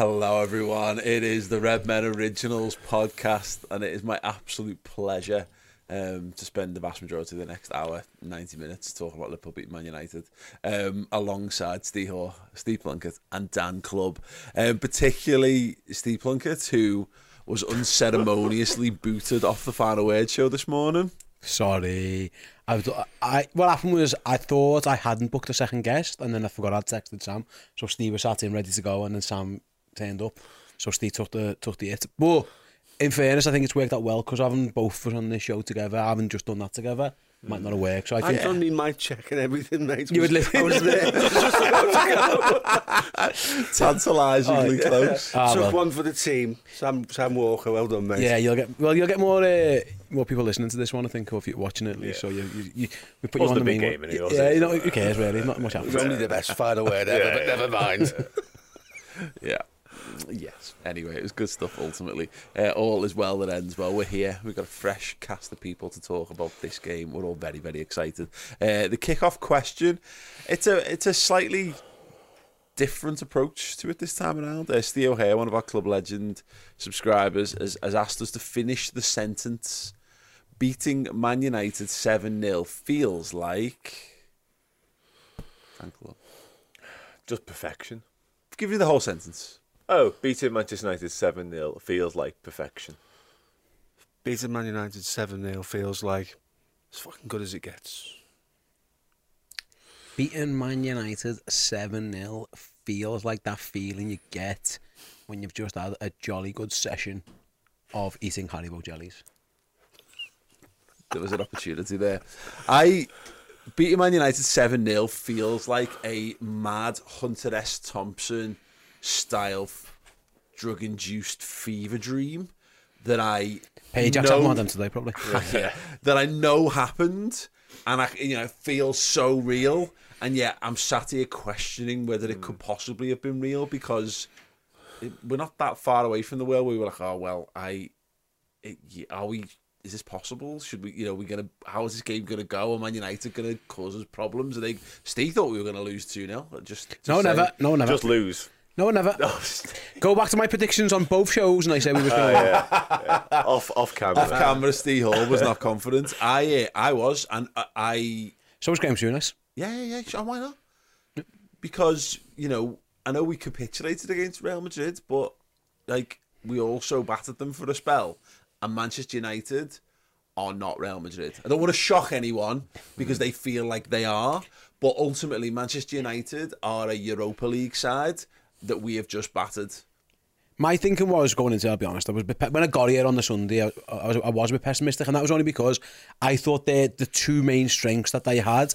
hello everyone. It is the Redmen Originals podcast, and it is my absolute pleasure um, to spend the vast majority of the next hour, 90 minutes, talking about Liverpool beating Man United, um, alongside Steve Hoare, Steve Plunkett, and Dan Club. Um, particularly Steve Plunkett, who was unceremoniously booted off the Final Word show this morning. Sorry. I, was, I what happened was I thought I hadn't booked a second guest, and then I forgot I'd texted Sam. So Steve was sat in ready to go, and then Sam turned up. So Steve took the took the hit. But in fairness, I think it's worked out well because having both of us on this show together, I haven't just done that together. Might not have worked. So I I think done me my check and everything, mate. You would live- I was there. Tantalisingly close. Ah, Took well. one for the team. Sam Sam Walker, well done, mate. Yeah, you'll get well. You'll get more uh, more people listening to this one. I think, or if you're watching it, at least. So you, you, you we put you on the the big main game one. anyway, Yeah, you it? know, who cares really? Not much It was happens. only the best final word ever, Yeah, but yeah. never mind. Yeah. Yes. Anyway, it was good stuff ultimately. Uh, all is well that ends well. We're here. We've got a fresh cast of people to talk about this game. We're all very, very excited. Uh, the kick-off question, it's a it's a slightly different approach to it this time around. Uh, Steve O'Hare, one of our Club Legend subscribers, has, has asked us to finish the sentence. Beating Man United 7-0 feels like... Thank you. Just perfection. Give you the whole sentence. Oh, beating Manchester United 7 0 feels like perfection. Beating Man United 7 0 feels like as fucking good as it gets. Beating Man United 7 0 feels like that feeling you get when you've just had a jolly good session of eating Haribo jellies. there was an opportunity there. I beating Man United 7 0 feels like a mad Hunter S. Thompson style drug induced fever dream that I Hey, Jack's know, having one of them today, probably. yeah, that I know happened and I you know it feels so real and yet I'm sat here questioning whether it could mm. possibly have been real because it, we're not that far away from the world where we were like oh well I it, are we is this possible should we you know we gonna how is this game gonna go are Man United gonna cause us problems I think Steve thought we were gonna lose 2-0 just, just No, saying. never. No, never. Just lose. No, never. Go back to my predictions on both shows, and I said we were going to win. off off camera. off camera Steve Hall was not confident I uh, I was and I, I So was Graham Souness. Yeah, yeah, yeah. Sure, why not? Because you know, I know we capitulated against Real Madrid, but like we also battered them for a spell, and Manchester United are not Real Madrid. I don't want to shock anyone because they feel like they are, but ultimately Manchester United are a Europa League side that we have just battered. My thinking was going into. I'll be honest. I was bit when I got here on the Sunday. I, I, was, I was a bit pessimistic, and that was only because I thought the the two main strengths that they had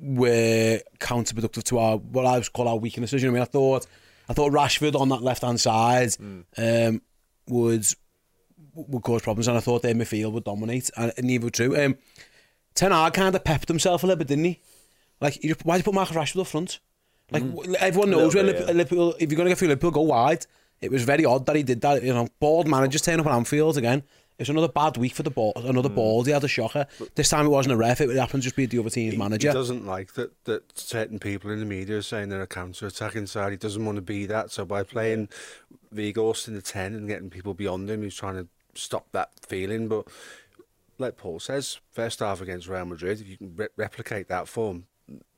were counterproductive to our what I was call our weaknesses. You know what I mean? I thought I thought Rashford on that left hand side um, would would cause problems, and I thought their midfield would dominate, and neither true. Um, Ten Hag kind of pepped himself a little bit, didn't he? Like, why did you put Marcus Rashford up front? Like, w everyone knows bit, Liverpool, if you're going to get through Liverpool, go wide. It was very odd that he did that. You know, bold managers turn up at Anfield again. It's another bad week for the ball. Another Hmm. ball. They had a shocker. This time it wasn't a ref. It happened to just be the other team's He, manager. he doesn't like that, that certain people in the media are saying they're a counter-attacking side. He doesn't want to be that. So by playing Weghorst in the 10 and getting people beyond him, he's trying to stop that feeling. But like Paul says, first half against Real Madrid, if you can re- replicate that form,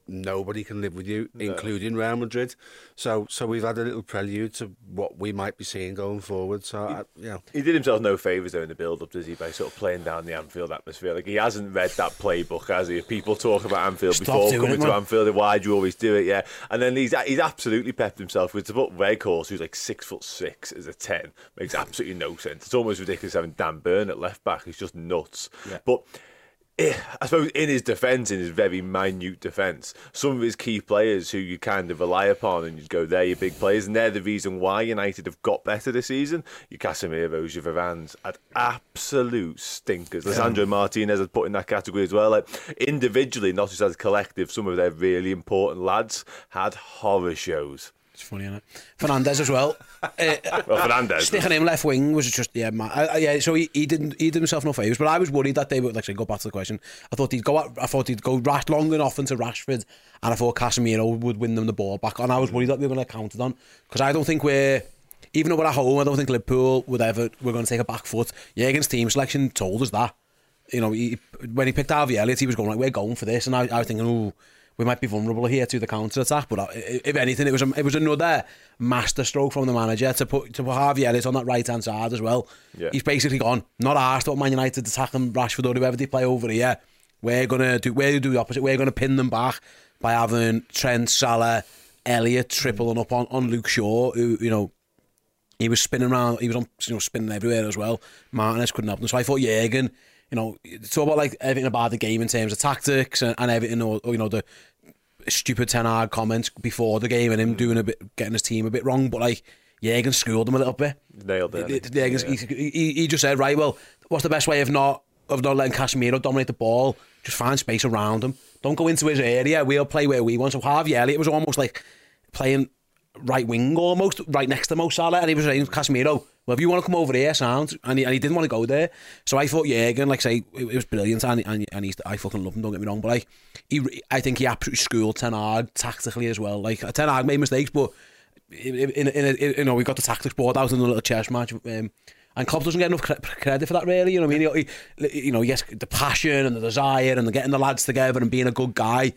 nobody can live with you, including Real Madrid. So so we've had a little prelude to what we might be seeing going forward. So, I, you know, He did himself no favours though in the build-up, does he, by sort of playing down the Anfield atmosphere? Like he hasn't read that playbook, has he? If people talk about Anfield Stop before coming it, to. Anfield, why do you always do it? Yeah, and then he's he's absolutely pepped himself with to put Weghorst, who's like six foot six, as a ten, makes absolutely no sense. It's almost ridiculous having Dan Burn at left back. He's just nuts. Yeah. But I suppose in his defence, in his very minute defence, some of his key players who you kind of rely upon and you go, they're your big players, and they're the reason why United have got better this season. Your Casemiro's, your Varans had absolute stinkers. Lisandro Martinez had put in that category as well. Like individually, not just as a collective, some of their really important lads had horror shows. It's funny, isn't it? Fernandes as well. Uh, Well, Fernandes. Sticking him left wing was just yeah, man. I, I- yeah. So he, he didn't he did himself no favors, but I was worried that they would like I say, go back to the question. I thought he'd go out, I thought he'd go rash long enough into Rashford, and I thought Casemiro would win them the ball back. And I was worried that we were going to count it on because I don't think we're even though we're at home, I don't think Liverpool would ever we're going to take a back foot. Jurgen's team selection told us that. You know, he, when he picked Harvey Elliott, he was going like, "We're going for this," and I, I was thinking, "Oh, we might be vulnerable here to the counter attack." But uh, if anything, it was a, it was another master stroke from the manager to put to put Harvey Elliott on that right hand side as well. Yeah. He's basically gone, not asked what Man United attacking Rashford or whoever they play over here. We're gonna do we're gonna do the opposite. We're gonna pin them back by having Trent, Salah, Elliott tripling up on, on Luke Shaw, who you know he was spinning around. He was on, you know, spinning everywhere as well. Martinez couldn't help him. So I thought Jurgen, you know, it's all about like everything about the game in terms of tactics and, and everything. Or, or, you know, the stupid Ten Hag comments before the game and him mm. doing a bit, getting his team a bit wrong. But like Jurgen schooled him a little bit. Nailed it. It- Jurgen's- he, he, he just said, right, well, what's the best way of not of not letting Casemiro dominate the ball? Just find space around him. Don't go into his area. We'll play where we want. So Harvey Elliott was almost like playing right wing almost, right next to Mo Salah. And he was saying, Casemiro, well, if you want to come over here, sound. And he, and he didn't want to go there. So I thought Jurgen, like say, it, it was brilliant. And, and, and he's, I fucking love him, don't get me wrong. But like, he, I think he absolutely schooled Ten Hag tactically as well. Like, Ten Hag made mistakes, but in, in, in, in, you know, we got the tactics board out in a little chess match. Um, and Klopp doesn't get enough credit for that, really. You know what I mean? He, he, you know, yes, the passion and the desire and the getting the lads together and being a good guy.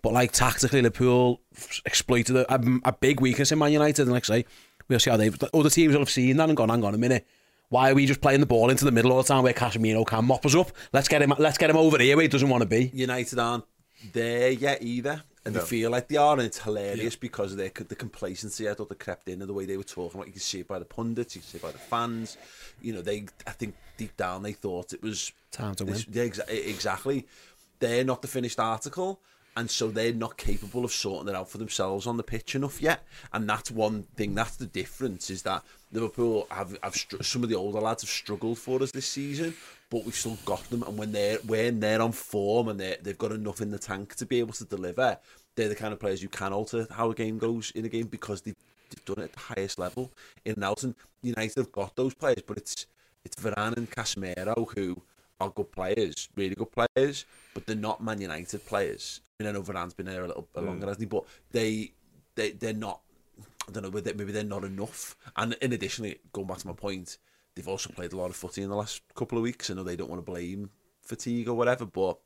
But like tactically, Liverpool exploited a, a, a big weakness in Man United. And like I say, we'll see how they. Other teams will have seen that and gone, hang on a minute. Why are we just playing the ball into the middle all the time where Casemiro can mop us up? Let's get him. Let's get him over here where he doesn't want to be. United aren't there yet either. And they feel like they are, and it's hilarious because of their, the complacency I thought they crept in and the way they were talking about. You can see it by the pundits, you can see it by the fans. You know, they, I think deep down they thought it was Time to this- win. Yeah, exa- exactly. They're not the finished article, and so they're not capable of sorting it out for themselves on the pitch enough yet. And that's one thing. That's the difference. Is that Liverpool have, have some of the older lads have struggled for us this season, but we've still got them. And when they're when they're on form and they they've got enough in the tank to be able to deliver, they're the kind of players you can alter how a game goes in a game because they've done it at the highest level in and out. And United have got those players, but it's it's Varane and Casemiro who are good players, really good players, but they're not Man United players. Mean, I know Varane's been there a little bit longer, mm. hasn't he? But they they they're not. I don't know. Maybe they're not enough. And in addition, going back to my point, they've also played a lot of footy in the last couple of weeks. I know they don't want to blame fatigue or whatever, but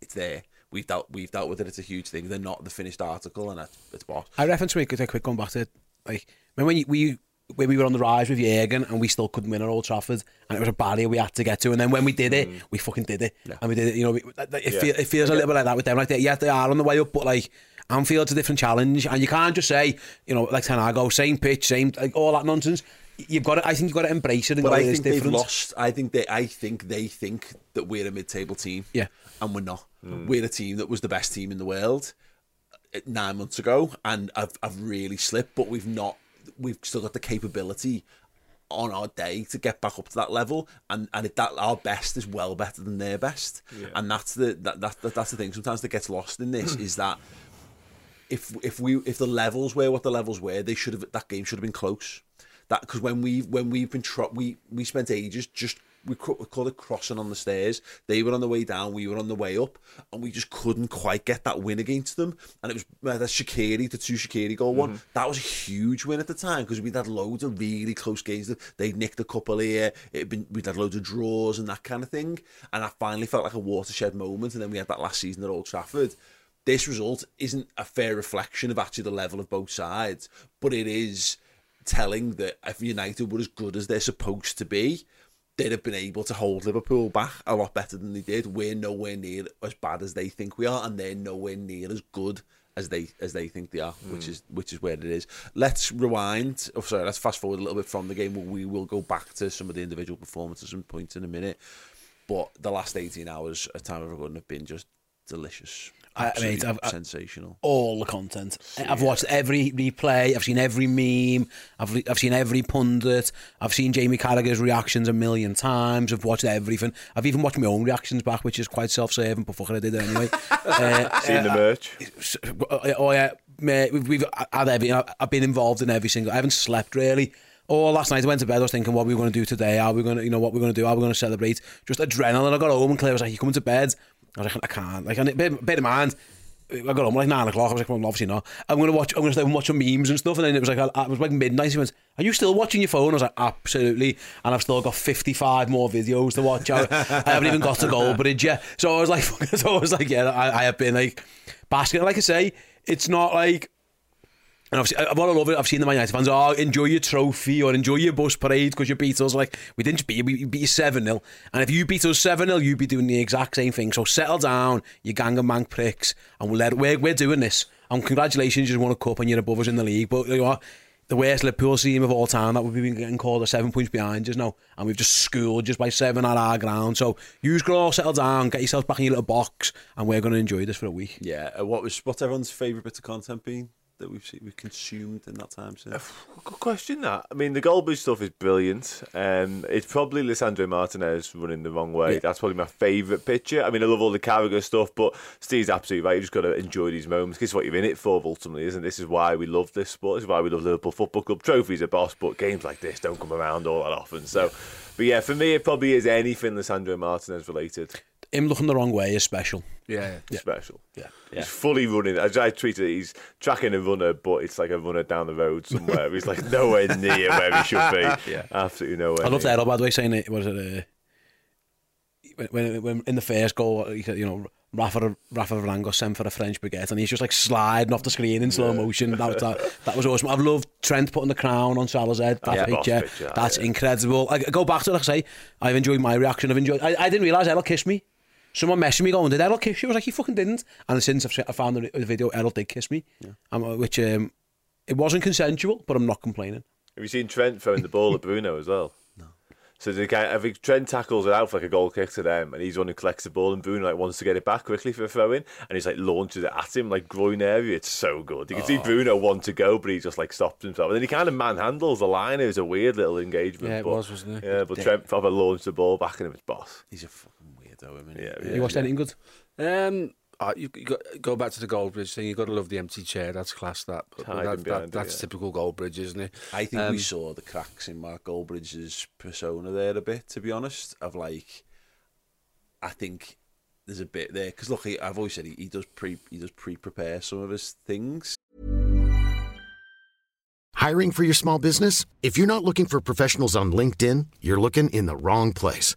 it's there. We've dealt we've dealt with it. It's a huge thing. They're not the finished article, and it's, what. I reckon to make a quick going back to like when you, we when we were on the rise with Jurgen and we still couldn't win at Old Trafford and it was a barrier we had to get to and then when we did it we fucking did it and we did it you know we, that- that- it, feel, it feels a little bit like that with them like they, yeah they are on the way up but like Anfield's a different challenge and you can't just say you know like Tanago same pitch same like all that nonsense you've got to I think you've got to embrace it and But go, I think they've lost. I think they. I think they think that we're a mid-table team. Yeah. and we're not. We're a team that was the best team in the world uh, nine months ago, and I've I've really slipped. But we've not. We've still got the capability on our day to get back up to that level, and and if that our best is well better than their best, and that's the that, that, that that's the thing. Sometimes that gets lost in this is that if if we if the levels were what the levels were, they should have that game should have been close. That because when we when we've been tro- we we spent ages just we, called it crossing on the stairs. They were on the way down, we were on the way up, and we just couldn't quite get that win against them. And it was uh, the Shaqiri, the two Shaqiri goal one. That was a huge win at the time because we'd had loads of really close games. They'd nicked a couple here. It'd been we'd had loads of draws and that kind of thing. And I finally felt like a watershed moment. And then we had that last season at Old Trafford this result isn't a fair reflection of actually the level of both sides, but it is telling that if United were as good as they're supposed to be, they'd have been able to hold Liverpool back a lot better than they did. We're nowhere near as bad as they think we are, and they're nowhere near as good as they as they think they are, which hmm. is which is where it is. Let's rewind. Oh, sorry, let's fast forward a little bit from the game. We will go back to some of the individual performances and points in a minute. But the last 18 hours at time of recording have been just delicious. I- mate, Absolutely I've- I- sensational. all the content. I've watched every replay. I've seen every meme. I've I've seen every pundit. I've seen Jamie Carragher's reactions a million times. I've watched everything. I've even watched my own reactions back, which is quite self-serving, but fucking I did it anyway. uh, Seen the merch. oh yeah, mate, we've, we've had every. I've been involved in every single. I haven't slept really. Oh, last night I went to bed. I was thinking, what are we going to do today? Are we going to, you know, what we're going to do? Are we going to celebrate? Just adrenaline. I got home and Claire was like, "You coming to bed?" I like, "I can't." Like, and bear, bear in mind, I got home like nine o'clock. I was like, well, obviously not. I'm to watch. I'm to stay and watch some memes and stuff. And then it was like, I, it was like midnight. He went, "Are you still watching your phone?" I was like, "Absolutely." And I've still got 55 more videos to watch. I, I haven't even got to Goldbridge yet. So I was like, so I was like, yeah, I, I have been like basking. Like I say, it's not like. And obviously, I- what I love it, I've seen the Man United fans, oh, enjoy your trophy or enjoy your bus parade because you beat us. Like, we didn't beat you, we beat you 7 0. And if you beat us 7 0, you'd be doing the exact same thing. So settle down, you gang of mank pricks, and we'll let, we're, we're doing this. And congratulations, you just won a cup and you're above us in the league. But you know what? The worst Liverpool team of all time that we've been getting called are seven points behind just now. And we've just schooled just by seven at our ground. So you can all settle down, get yourselves back in your little box, and we're going to enjoy this for a week. Yeah. Uh, what was what's everyone's favourite bit of content been that we've seen, we've consumed in that time since? Good question. That I mean, the Goldbridge stuff is brilliant. Um, it's probably Lisandro Martinez running the wrong way. Yeah. That's probably my favourite picture. I mean, I love all the Carragher stuff, but Steve's absolutely right. You just got to enjoy these moments. This is what you're in it for, ultimately, isn't? it? This is why we love this sport. This is why we love Liverpool Football Club. Trophies are boss, but games like this don't come around all that often. So, but yeah, for me, it probably is anything Lisandro Martinez related. Him looking the wrong way is special. Yeah. Special. Yeah. He's fully running. As I tweeted, he's tracking a runner, but it's like a runner down the road somewhere. he's like nowhere near where he should be. Yeah. Absolutely nowhere. I love near. that, by the way, saying it was it uh, when, when, when in the first goal, he said, you know, Rafa Rafa Varane got sent for a French baguette, and he's just like sliding off the screen in slow motion. That was that, that was awesome. I've loved Trent putting the crown on Salah's head. That Yeah, picture, picture, that's yeah. incredible. I go back to like I say, I've enjoyed my reaction. I've enjoyed. I, I didn't realize Errol kissed me. Someone messaged me going, "Did Errol kiss you?" I was like, "He fucking didn't." And since I've, I found the, the video, Errol did kiss me, um, which um, it wasn't consensual, but I'm not complaining. Have you seen Trent throwing the ball at Bruno as well? No. So the guy, I think Trent tackles it out for like a goal kick to them, and he's the one who collects the ball, and Bruno like wants to get it back quickly for a throw in, and he's like launches it at him like groin area. It's so good. You can see Bruno want to go, but he just like stops himself, and then he kind of manhandles the line. It was a weird little engagement. Yeah, it but, was, wasn't it? Yeah, but Trent proper launched the ball back, and it was boss. He's a fucking weirdo. I mean, Yeah, you watched anything good? Um, uh, you, you got, go back to the Goldbridge thing. You've got to love the empty chair. That's class. That, but Hiding that, that it, that's yeah. typical Goldbridge, isn't it? I think Um, we saw the cracks in Mark Goldbridge's persona there a bit, to be honest. Of like, I think there's a bit there because look, he, I've always said he, he does pre he does pre prepare some of his things. Hiring for your small business? If you're not looking for professionals on LinkedIn, you're looking in the wrong place.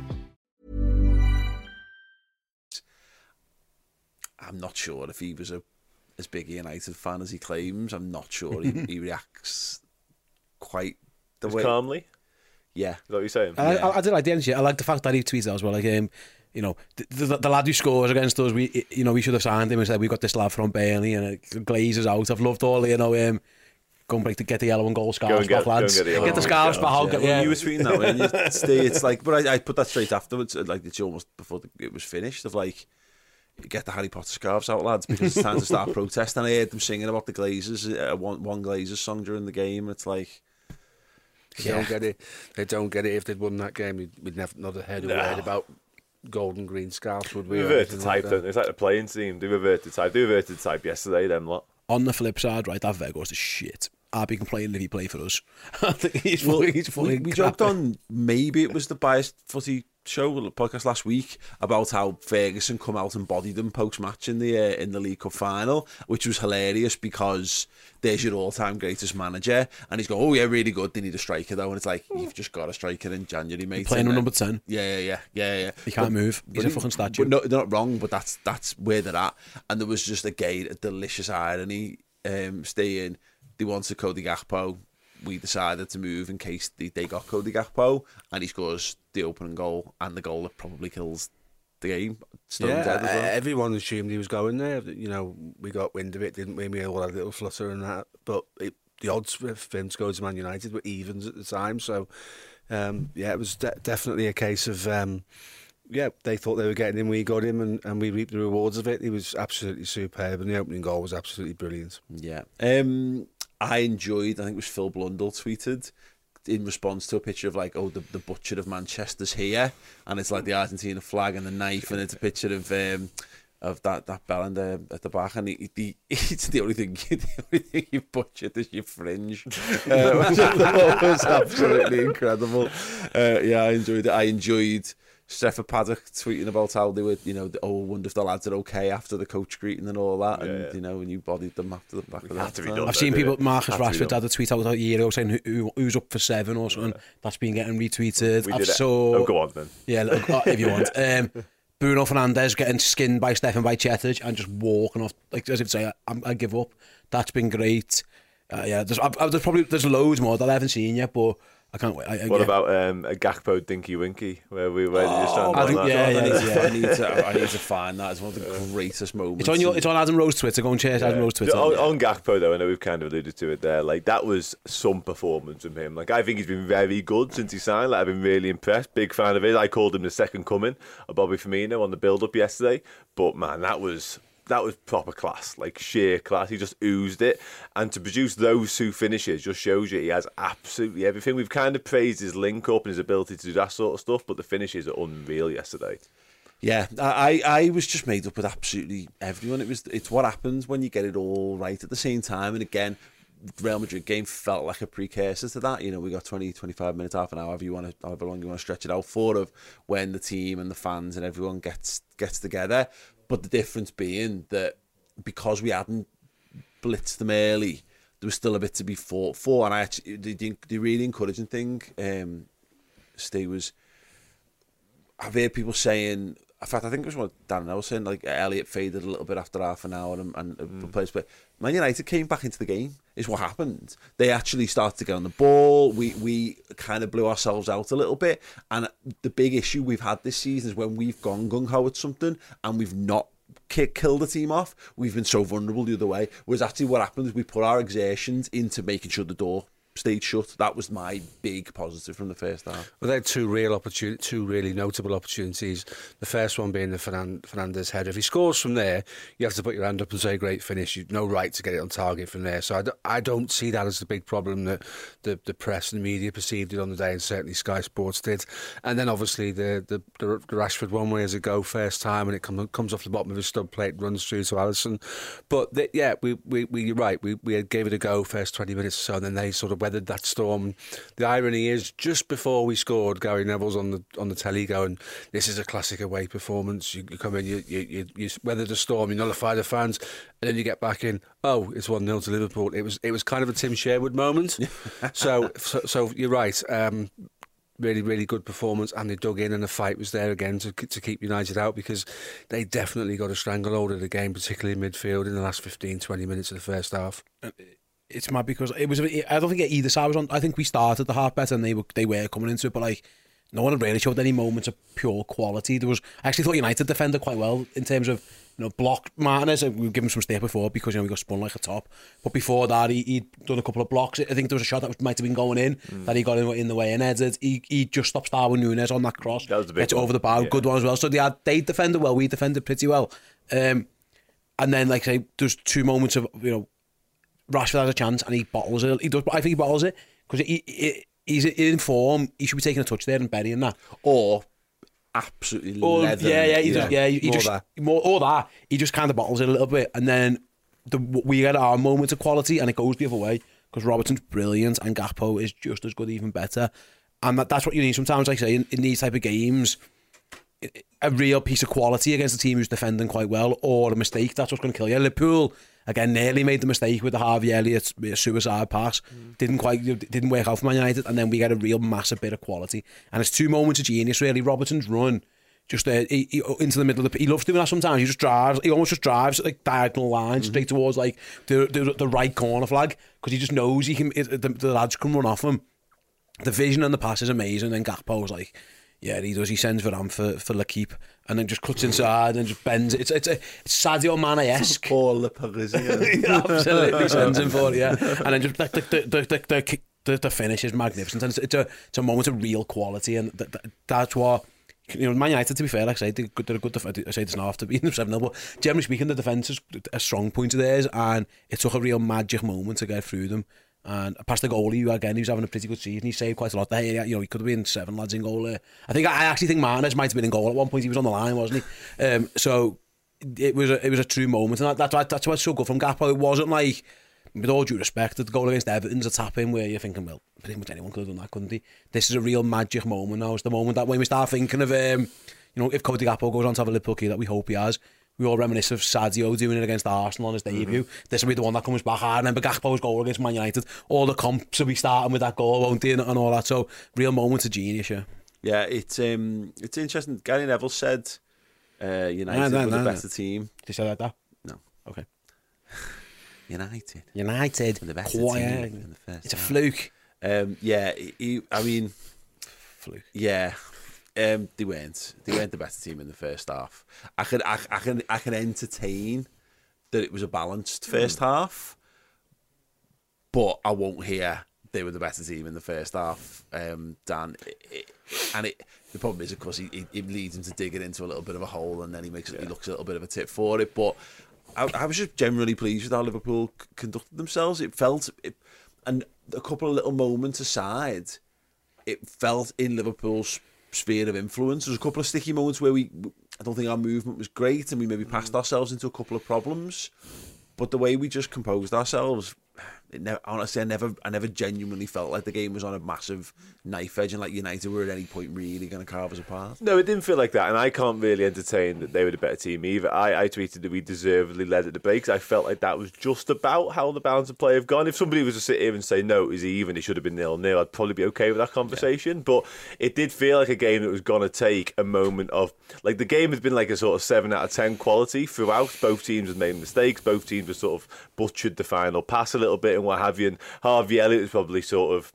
I'm not sure if he was a as big a United fan as he claims. I'm not sure he, he reacts quite the Just way. calmly. Yeah, Is that what you're saying? I, I, I did like the energy. I like the fact that he tweeted as well. Like, um, you know, the, the, the lad who scores against us, we, you know, we should have signed him and said we've got this lad from Burnley and uh, Glazers out. I've loved all, the, you know, um, go and break the, get the yellow and gold Go scarves and get- back, go and lads. get the Get the and scarves back. I'll get- yeah. yeah. When you were tweeting that, when you stay, it's like, but I, I put that straight afterwards, like it's almost before the, it was finished. Of like, get the Harry Potter scarves out, lads, because it's time to start protesting. I heard them singing about the Glazers, uh, one one Glazers song during the game. It's like, They don't get it. They don't get it. If they'd won that game, we'd, we'd never not have heard a No. word about golden green scarves, would we? They revert to anything like type, don't they? It's like the playing team. They revert to type. They reverted to type yesterday, them lot. On the flip side, right, that Weghorst is shit. I'd be complaining if he played for us. I think he's Well, fucking, he's we, fucking we crap. joked on maybe it was the biased footy show podcast last week about how Ferguson come out and bodied them post match in the uh, in the League Cup final, which was hilarious because there's your all time greatest manager, and he's going, "Oh yeah, really good. They need a striker though," and it's like you've just got a striker in January, mate. playing then- number 10. Yeah, yeah, yeah, yeah, yeah. He can't move. He's a fucking statue. But no, they're not wrong, but that's that's where they're at. And there was just again a delicious irony. Um, staying, they wanted Cody Gakpo. We decided to move in case they, they got Cody Gakpo, and he scores the opening goal and the goal that probably kills the game. Stone yeah, well. everyone assumed he was going there. You know, we got wind of it, didn't we? We all had a little flutter and that. But it, the odds for him to go to Man United were evens at the time. So, um, yeah, it was de- definitely a case of, um, yeah, they thought they were getting him. We got him, and, and we reaped the rewards of it. He was absolutely superb, and the opening goal was absolutely brilliant. Yeah. Um, I enjoyed, I think it was Phil Blundell tweeted in response to a picture of like, oh, the, the butcher of Manchester's here, and it's like the Argentina flag and the knife, and it's a picture of um, of that that Bellander um, at the back, and he, he, it's the only thing the only thing you butchered is your fringe, uh, which I thought was absolutely incredible. Uh, yeah, I enjoyed it. I enjoyed Stefan Paddock tweeting about how they were, you know, oh, wonder if the lads are okay after the coach greeting and all that, and yeah. you know, and you bodied them after the back of that. to be time. done. I've seen people. Marcus Had Rashford had a tweet out a year ago saying who, who, who's up for seven or something. That's been getting retweeted. We I've did it. saw, Oh, go on then. Yeah, look, uh, if you want. Um, Bruno Fernandes getting skinned by Stefan Bajcetic and just walking off like as if to say, I, I give up. That's been great. Uh, yeah, there's, I've, I've, there's probably there's loads more that I haven't seen yet, but I can't wait. I, I, What yeah. about um, a Gakpo Dinky Winky, where we where you stand I think- yeah, yeah, need to, yeah. I need to, I need to find that. It's one of the greatest moments. It's on your, it's on Adam Rose Twitter. Go and check Adam Rose Twitter. On, on Gakpo though, I know we've kind of alluded to it there. Like that was some performance from him. Like I think he's been very good since he signed. Like I've been really impressed. Big fan of his. I called him the second coming of Bobby Firmino on the build up yesterday. But man, that was that was proper class, like sheer class. He just oozed it, and to produce those two finishes just shows you he has absolutely everything. We've kind of praised his link up and his ability to do that sort of stuff, but the finishes are unreal yesterday. Yeah, I, I was just made up with absolutely everyone. It was it's what happens when you get it all right at the same time. And again, Real Madrid game felt like a precursor to that. You know, we got 20, 25 minutes, half an hour, however you want to, however long you want to stretch it out for, of when the team and the fans and everyone gets gets together. But the difference being that because we hadn't blitzed them early, there was still a bit to be fought for. And I actually, the, the, really encouraging thing, um, Stay was I've heard people saying. In fact, I think it was what Dan was saying. Like Elliot faded a little bit after half an hour, and, and the players. But Man United came back into the game. Is what happened. They actually started to get on the ball. We we kind of blew ourselves out a little bit. And the big issue we've had this season is when we've gone gung ho at something and we've not kick, the team off. We've been so vulnerable the other way. Whereas actually, what happened is we put our exertions into making sure the door stayed shut. That was my big positive from the first half. Well, they had two real opportunities, two really notable opportunities. The first one being the Fernan- Fernandes header. If he scores from there, you have to put your hand up and say, "Great finish." You've no right to get it on target from there. So I, d- I don't see that as the big problem that the, the press and the media perceived it on the day, and certainly Sky Sports did. And then obviously the the, the, Rashford one he has a go first time and it come, comes off the bottom of his stub plate, runs through to Alisson. But the, yeah, we, we, we you're right. We we gave it a go first twenty minutes or so, and then they sort of weathered that storm. The irony is, just before we scored, Gary Neville's on the on the telly going, "This is a classic away performance. You, you come in, you, you you you weather the storm, you nullify the fans, and then you get back in. Oh, it's one 0 to Liverpool. It was it was kind of a Tim Sherwood moment. so, so so you're right. Um, really, really good performance, and they dug in, and the fight was there again to to keep United out because they definitely got a stranglehold of the game, particularly in midfield in the last 15, 20 minutes of the first half. It's mad because it was. I don't think either side was on. I think we started the half better and they were they were coming into it, but like no one had really showed any moments of pure quality. There was. I actually thought United defended quite well in terms of you know blocked Martinez. We give him some step before because you know we got spun like a top. But before that, he he'd done a couple of blocks. I think there was a shot that was, might have been going in that he got in, in the way and headed. He he just stopped Darwin Nunez on that cross. That was the big Gets one. over the bar. Yeah. Good one as well. So they had they defended well. We defended pretty well. Um, and then like I say, there's two moments of you know Rashford has a chance and he bottles it. He does, but I think he bottles it because he, he, he's in form. He should be taking a touch there and burying that. Or absolutely Or, leather. yeah, yeah, he just, yeah, he more just that. more or that. He just kind of bottles it a little bit, and then the we get our moment of quality, and it goes the other way because Robertson's brilliant and Gakpo is just as good, even better, and that, that's what you need sometimes. Like I say in, in these type of games, a real piece of quality against a team who's defending quite well, or a mistake. That's what's going to kill you. Liverpool again nearly made the mistake with the Harvey Elliott uh, suicide pass. Mm. Didn't quite didn't work out for Man United, and then we get a real massive bit of quality. And it's two moments of genius really. Robertson's run. Just uh, he, he, uh, into the middle of the. He loves doing that sometimes. He just drives. He almost just drives like diagonal lines mm-hmm. straight towards like the the, the right corner flag because he just knows he can. It, the, the lads can run off him the vision and the pass is amazing. And Gakpo was like, yeah, he does. He sends Varane for for L'Equipe and then just cuts inside and just bends. it. It's it's a it's Sadio Mane esque. Paul Le Parisien. Absolutely sends him for it, yeah. And then just like the the the the, the, the, the finish is magnificent. And it's, it's a it's a moment of real quality, and th- th- that's what. You know, Man United, to be fair, like I said, they're, good, they're good. I say this now after beating them 7 but generally speaking, the defence is a strong point of theirs, and it took a real magic moment to get through them. And past the goalie, who again, he was having a pretty good season. He saved quite a lot there. You know, he could have been seven lads in goal there. I think I actually think Martinez might have been in goal at one point. He was on the line, wasn't he? Um, so it was a, it was a true moment, and that, that's why that's why it's so good from Gakpo. It wasn't like, with all due respect, the goal against Everton's a tap in where you're thinking, well, pretty much anyone could have done that, couldn't he? This is a real magic moment now. It's the moment that when we start thinking of, um, you know, if Cody Gakpo goes on to have a Liverpool key that we hope he has. We all reminisce of Sadio doing it against Arsenal on his debut. This will be the one that comes back. I remember Gakpo's goal against Man United. All the comps will be starting with that goal, won't they, and, and all that. So, real moments of genius, yeah. Yeah, it's um, it's interesting. Gary Neville said uh, United No, no, were the no. better team. Did you say like that? No, Okay. United. United. The better quiet. team in the first It's a fluke. Um, yeah, he, I mean, Fluke. yeah, um, they weren't. They weren't the better team in the first half. I can, I, I can, I can entertain that it was a balanced first half, but I won't hear they were the better team in the first half. Um, Dan, It- it- and it. The problem is, of course, he, it leads him to dig it into a little bit of a hole, and then he makes it, he looks a little bit of a tip for it. But I, I was just generally pleased with how Liverpool c- conducted themselves. It felt, it, and a couple of little moments aside, it felt in Liverpool's sphere of influence. There's a couple of sticky moments where we, I don't think our movement was great, and we maybe passed mm. ourselves into a couple of problems. But the way we just composed ourselves, it never, honestly, I never, I never genuinely felt like the game was on a massive knife edge, and like United were at any point really going to carve us apart. No, it didn't feel like that, and I can't really entertain that they were the better team either. I, I tweeted that we deservedly led at the breaks. I felt like that was just about how the balance of play have gone. If somebody was to sit here and say no, it was even, it should have been nil nil, I'd probably be okay with that conversation. But it did feel like a game that was gonna take a moment of like the game has been like a sort of seven out of ten quality throughout. Both teams have made mistakes. Both teams have sort of butchered the final pass a little bit and what have you. And Harvey Elliott was probably sort of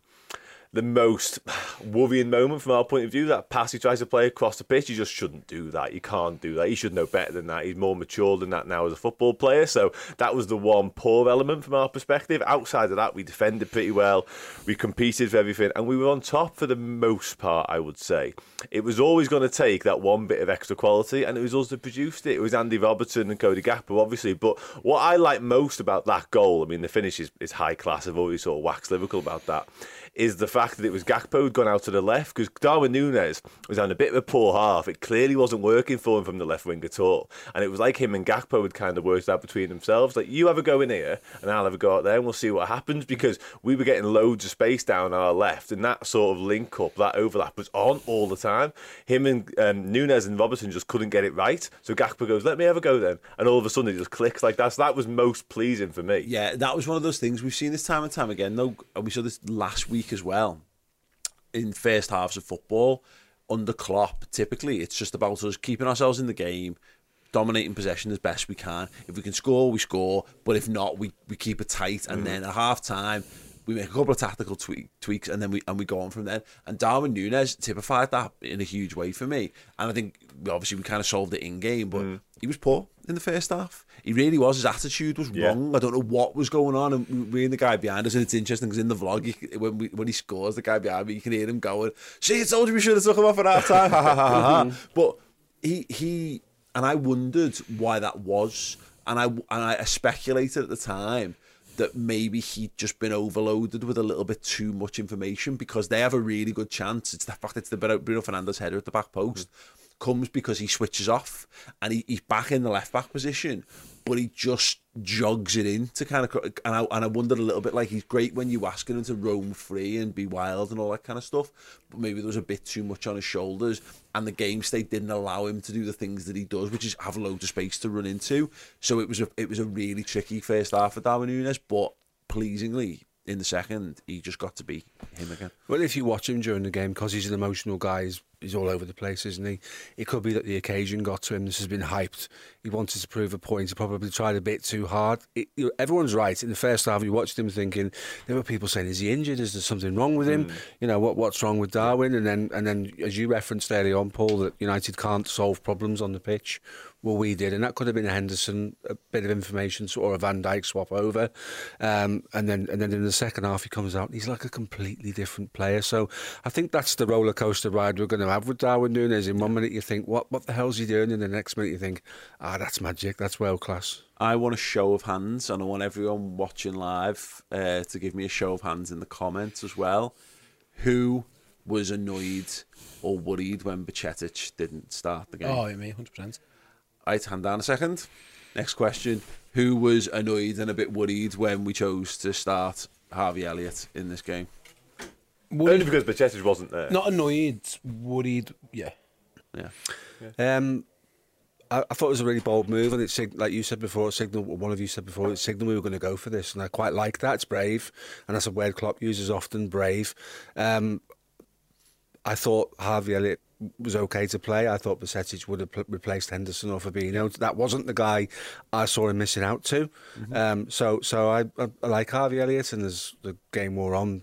the most worrying moment from our point of view. That pass he tries to play across the pitch, you just shouldn't do that. You can't do that. He should know better than that. He's more mature than that now as a football player. So that was the one poor element from our perspective. Outside of that, we defended pretty well. We competed for everything, and we were on top for the most part. I would say it was always going to take that one bit of extra quality, and it was us that produced it. It was Andy Robertson and Cody Gakpo, obviously. But what I like most about that goal, I mean, the finish is, is high class. I've always sort of waxed lyrical about that is the fact that it was Gakpo who'd gone out to the left because Darwin Nunez was on a bit of a poor half. It clearly wasn't working for him from the left wing at all. And it was like him and Gakpo had kind of worked out between themselves. Like, you have a go in here and I'll have a go out there and we'll see what happens because we were getting loads of space down our left and that sort of link up, that overlap was on all the time. Him and um, Nunez and Robertson just couldn't get it right. So Gakpo goes, let me have a go then. And all of a sudden it just clicks like that. So that was most pleasing for me. Yeah, that was one of those things we've seen this time and time again. Though we saw this last week as well in first halves of football under Klopp. Typically, it's just about us keeping ourselves in the game, dominating possession as best we can. If we can score, we score. But if not, we, we keep it tight. And mm. then at half time, we make a couple of tactical tweak, tweaks and then we and we go on from then. And Darwin Nunez typified that in a huge way for me. And I think obviously we kind of solved it in game, but mm. he was poor in the first half. He really was. His attitude was yeah. wrong. I don't know what was going on. And we and the guy behind us, and it's interesting because in the vlog, he, when we, when he scores, the guy behind me, you can hear him going, "See, I told you we should have took him off at half time." ha, ha, ha, ha. But he he and I wondered why that was, and I and I speculated at the time that maybe he'd just been overloaded with a little bit too much information because they have a really good chance. It's the fact it's the Bruno Fernandes header at the back post mm-hmm. comes because he switches off and he, he's back in the left back position, but he just jogs it in to kind of and I, and I wondered a little bit like he's great when you asking him to roam free and be wild and all that kind of stuff but maybe there was a bit too much on his shoulders and the game state didn't allow him to do the things that he does which is have loads of space to run into. So it was a it was a really tricky first half for Darwin Nunez but pleasingly in the second, he just got to be him again. Well, if you watch him during the game, because he's an emotional guy, he's, he's all over the place, isn't he? It could be that the occasion got to him. This has been hyped. He wanted to prove a point. He probably tried a bit too hard. It, you know, everyone's right. In the first half, you watched him thinking there were people saying, "Is he injured? Is there something wrong with him? Mm. You know what? What's wrong with Darwin?" And then, and then, as you referenced earlier on, Paul, that United can't solve problems on the pitch well, we did, and that could have been a Henderson, a bit of information, or a Van Dijk swap over, um, and then and then in the second half he comes out and he's like a completely different player. So I think that's the roller coaster ride we're going to have with Darwin Nunez. In one minute you think, what what the hell's he doing? In the next minute you think, ah, that's magic, that's world class. I want a show of hands, and I want everyone watching live uh, to give me a show of hands in the comments as well. Who was annoyed or worried when Bajcetic didn't start the game? Oh, me, hundred percent. Right, hand down a second. Next question. Who was annoyed and a bit worried when we chose to start Harvey Elliott in this game? Only because Bajcetic wasn't there. Not annoyed, worried, yeah. Yeah. yeah. Um, I, I, thought it was a really bold move, and it's like you said before, signal. One of you said before, it signal we were going to go for this, and I quite like that. It's brave, and that's a word Klopp uses often. Brave. Um, I thought Harvey Elliott was okay to play. I thought Bajcetic would have replaced Henderson or Fabinho. That wasn't the guy I saw him missing out to. Mm-hmm. Um, so so I, I, like Harvey Elliott, and as the game wore on,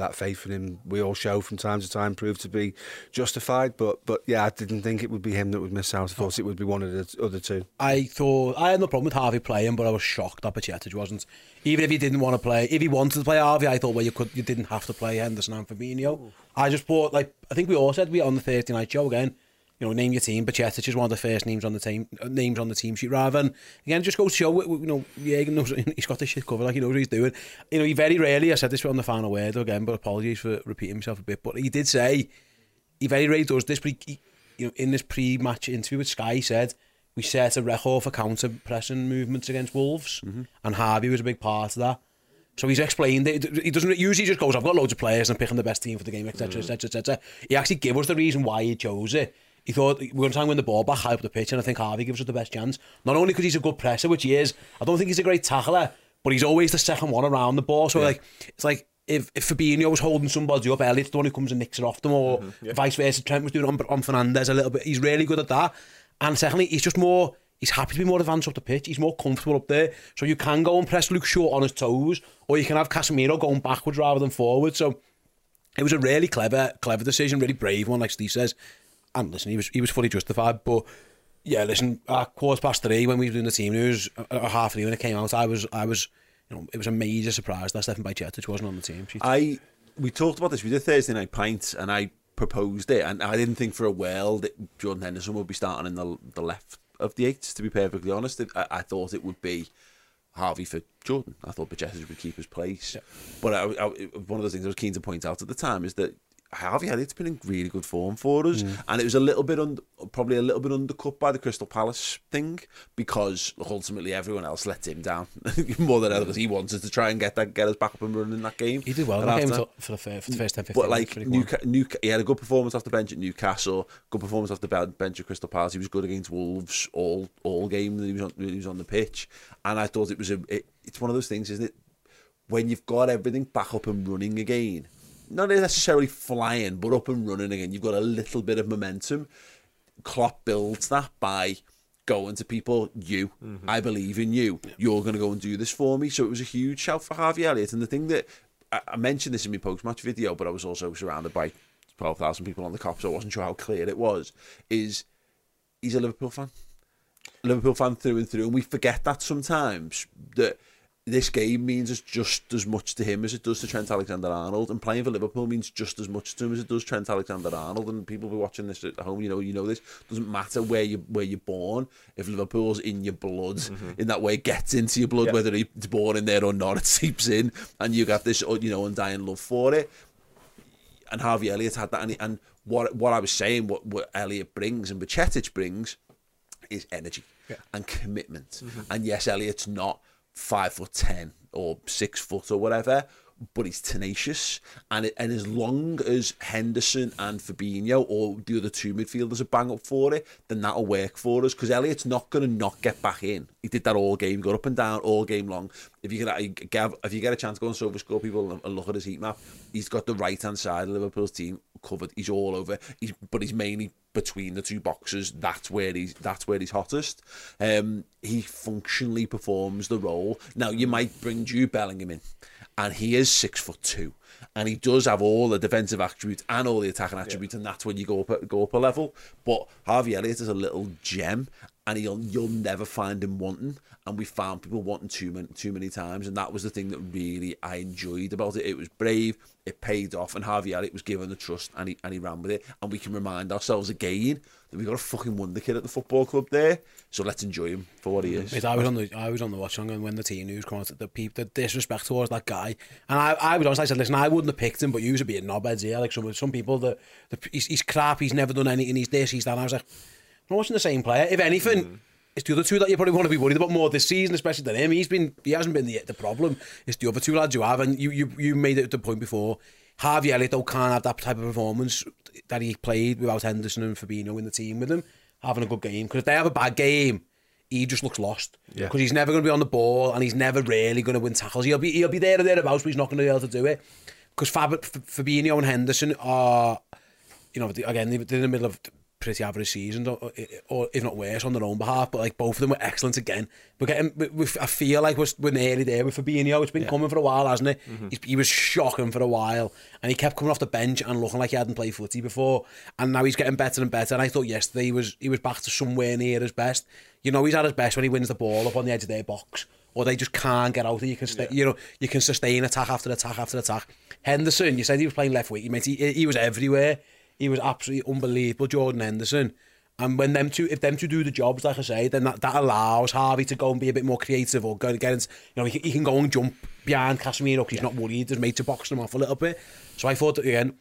that faith in him we all show from time to time proved to be justified. But but yeah, I didn't think it would be him that would miss out. I thought it would be one of the other two. I thought I had no problem with Harvey playing, but I was shocked that Bajcetic wasn't. Even if he didn't want to play, if he wanted to play Harvey, I thought well you could you didn't have to play Henderson and Fabinho. I just thought, like, I think we all said we on the Thursday night show again, you know, name your team. But Bajcetic is one of the first names on the team, uh, names on the team sheet. Rather than again, just go to show. You know, yeah, knows he's got this shit covered. Like he knows what he's doing. You know, he very rarely. I said this on the final word again, but apologies for repeating himself a bit. But he did say he very rarely does this. But he, he you know, in this pre-match interview with Sky, he said we set a record for counter pressing movements against Wolves, mm-hmm. and Harvey was a big part of that. So he's explained it. He doesn't usually just goes, I've got loads of players and I'm picking the best team for the game, etc., etc., etc. He actually gave us the reason why he chose it. He thought we're going to try and win the ball back high up the pitch, and I think Harvey gives us the best chance. Not only because he's a good presser, which he is, I don't think he's a great tackler, but he's always the second one around the ball. So yeah. like, it's like if, if Fabinho was holding somebody up, Elliott's the one who comes and nicks it off them, or mm-hmm, yeah. vice versa. Trent was doing on, on Fernandes a little bit. He's really good at that. And secondly, he's just more He's happy to be more advanced up the pitch. He's more comfortable up there. So you can go and press Luke Shaw on his toes, or you can have Casemiro going backwards rather than forward. So it was a really clever, clever decision, really brave one, like Steve says. And listen, he was he was fully justified. But yeah, listen, at quarter past three when we were doing the team news, a half an hour when it came out, I was I was, you know, it was a major surprise that Stefan Bajcetic wasn't on the team sheet. I we talked about this. We did Thursday night pints, and I proposed it, and I didn't think for a while that Jordan Henderson would be starting in the the left of the eight. To be perfectly honest, I, I thought it would be Harvey for Jordan. I thought Bajcetic would keep his place, yeah. but I, I, one of the things I was keen to point out at the time is that Harvey Elliott's been in really good form for us, mm. and it was a little bit un- probably a little bit undercut by the Crystal Palace thing because ultimately everyone else let him down more than ever because he wanted to try and get that get us back up and running in that game. He did well in that game for the, first, for the first 10, 15 But like Newca- Newca- he had a good performance off the bench at Newcastle, good performance off the bench at Crystal Palace. He was good against Wolves all all game that he was on, he was on the pitch, and I thought it was a it, it's one of those things, isn't it? When you've got everything back up and running again not necessarily flying, but up and running again. You've got a little bit of momentum. Klopp builds that by going to people, you, mm-hmm. I believe in you. You're going to go and do this for me. So it was a huge shout for Harvey Elliott. And the thing that I, I mentioned this in my post match video, but I was also surrounded by 12,000 people on the Kop, so I wasn't sure how clear it was, is he's a Liverpool fan. Liverpool fan through and through. And we forget that sometimes that this game means just as much to him as it does to Trent Alexander-Arnold, and playing for Liverpool means just as much to him as it does Trent Alexander-Arnold. And people be watching this at home, you know, you know this doesn't matter where you where you're born. If Liverpool's in your blood, mm-hmm. in that way, it gets into your blood, yeah. whether it's born in there or not, it seeps in, and you got this, you know, undying love for it. And Harvey Elliott had that, and, and what what I was saying, what what Elliott brings and Bajcetic brings, is energy yeah. and commitment. Mm-hmm. And yes, Elliott's not five foot ten or six foot or whatever, but he's tenacious. And it, and as long as Henderson and Fabinho or the other two midfielders are bang up for it, then that'll work for us. Because Elliot's not going to not get back in. He did that all game, got up and down all game long. If you get if you get a chance to go and on SofaScore people and look at his heat map, he's got the right hand side of Liverpool's team covered. He's all over. He's but he's mainly between the two boxes. That's where he's that's where he's hottest. Um, he functionally performs the role. Now you might bring Jude Bellingham in, and he is six foot two, and he does have all the defensive attributes and all the attacking attributes, yeah. and that's when you go up go up a level. But Harvey Elliott is a little gem, and he'll you'll never find him wanting. And we found people wanting too many too many times, and that was the thing that really I enjoyed about it. It was brave, it paid off, and Harvey Elliott was given the trust, and he and he ran with it. And we can remind ourselves again that we got a fucking wonder kid at the football club there. So let's enjoy him for what he is. Mate, I was on the I was on the watch and when the team news came out, the people the disrespect towards that guy, and I I was honest. I said, listen, I wouldn't have picked him, but you would be a knobheads here. Like some some people that he's, he's crap, he's never done anything, he's this, he's that. And I was like, I'm watching the same player. If anything. Mm it's the other two that you probably want to be worried about more this season, especially than him. He's been he hasn't been the the problem. It's the other two lads you have, and you you you made it the point before. Harvey Elliott though can't have that type of performance that he played without Henderson and Fabinho in the team with him having a good game. Because if they have a bad game, he just looks lost. Because yeah. he's never going to be on the ball and he's never really going to win tackles. He'll be he'll be there or thereabouts, but he's not going to be able to do it. Because Fab, Fabinho and Henderson are, you know, again they're in the middle of pretty average season, or, or, if not worse, on their own behalf. But like both of them were excellent again. We're getting, we, we, I feel like we're, we're nearly there with Fabinho. It's been yeah. coming for a while, hasn't it? Mm-hmm. he was shocking for a while, and he kept coming off the bench and looking like he hadn't played footy before. And now he's getting better and better. And I thought yesterday he was he was back to somewhere near his best. You know, he's at his best when he wins the ball up on the edge of their box. Or they just can't get out. You can, stay, yeah. you know, you can sustain attack after attack after attack. Henderson, you said he was playing left wing. You meant He, he was everywhere. He was absolutely unbelievable. Jordan Henderson. And when them two, if them two do the jobs, like I say, then that, that allows Harvey to go and be a bit more creative or go against, you know, he, he can go and jump behind Casemiro because he's yeah. not worried. His made to box him off a little bit. So I thought that again,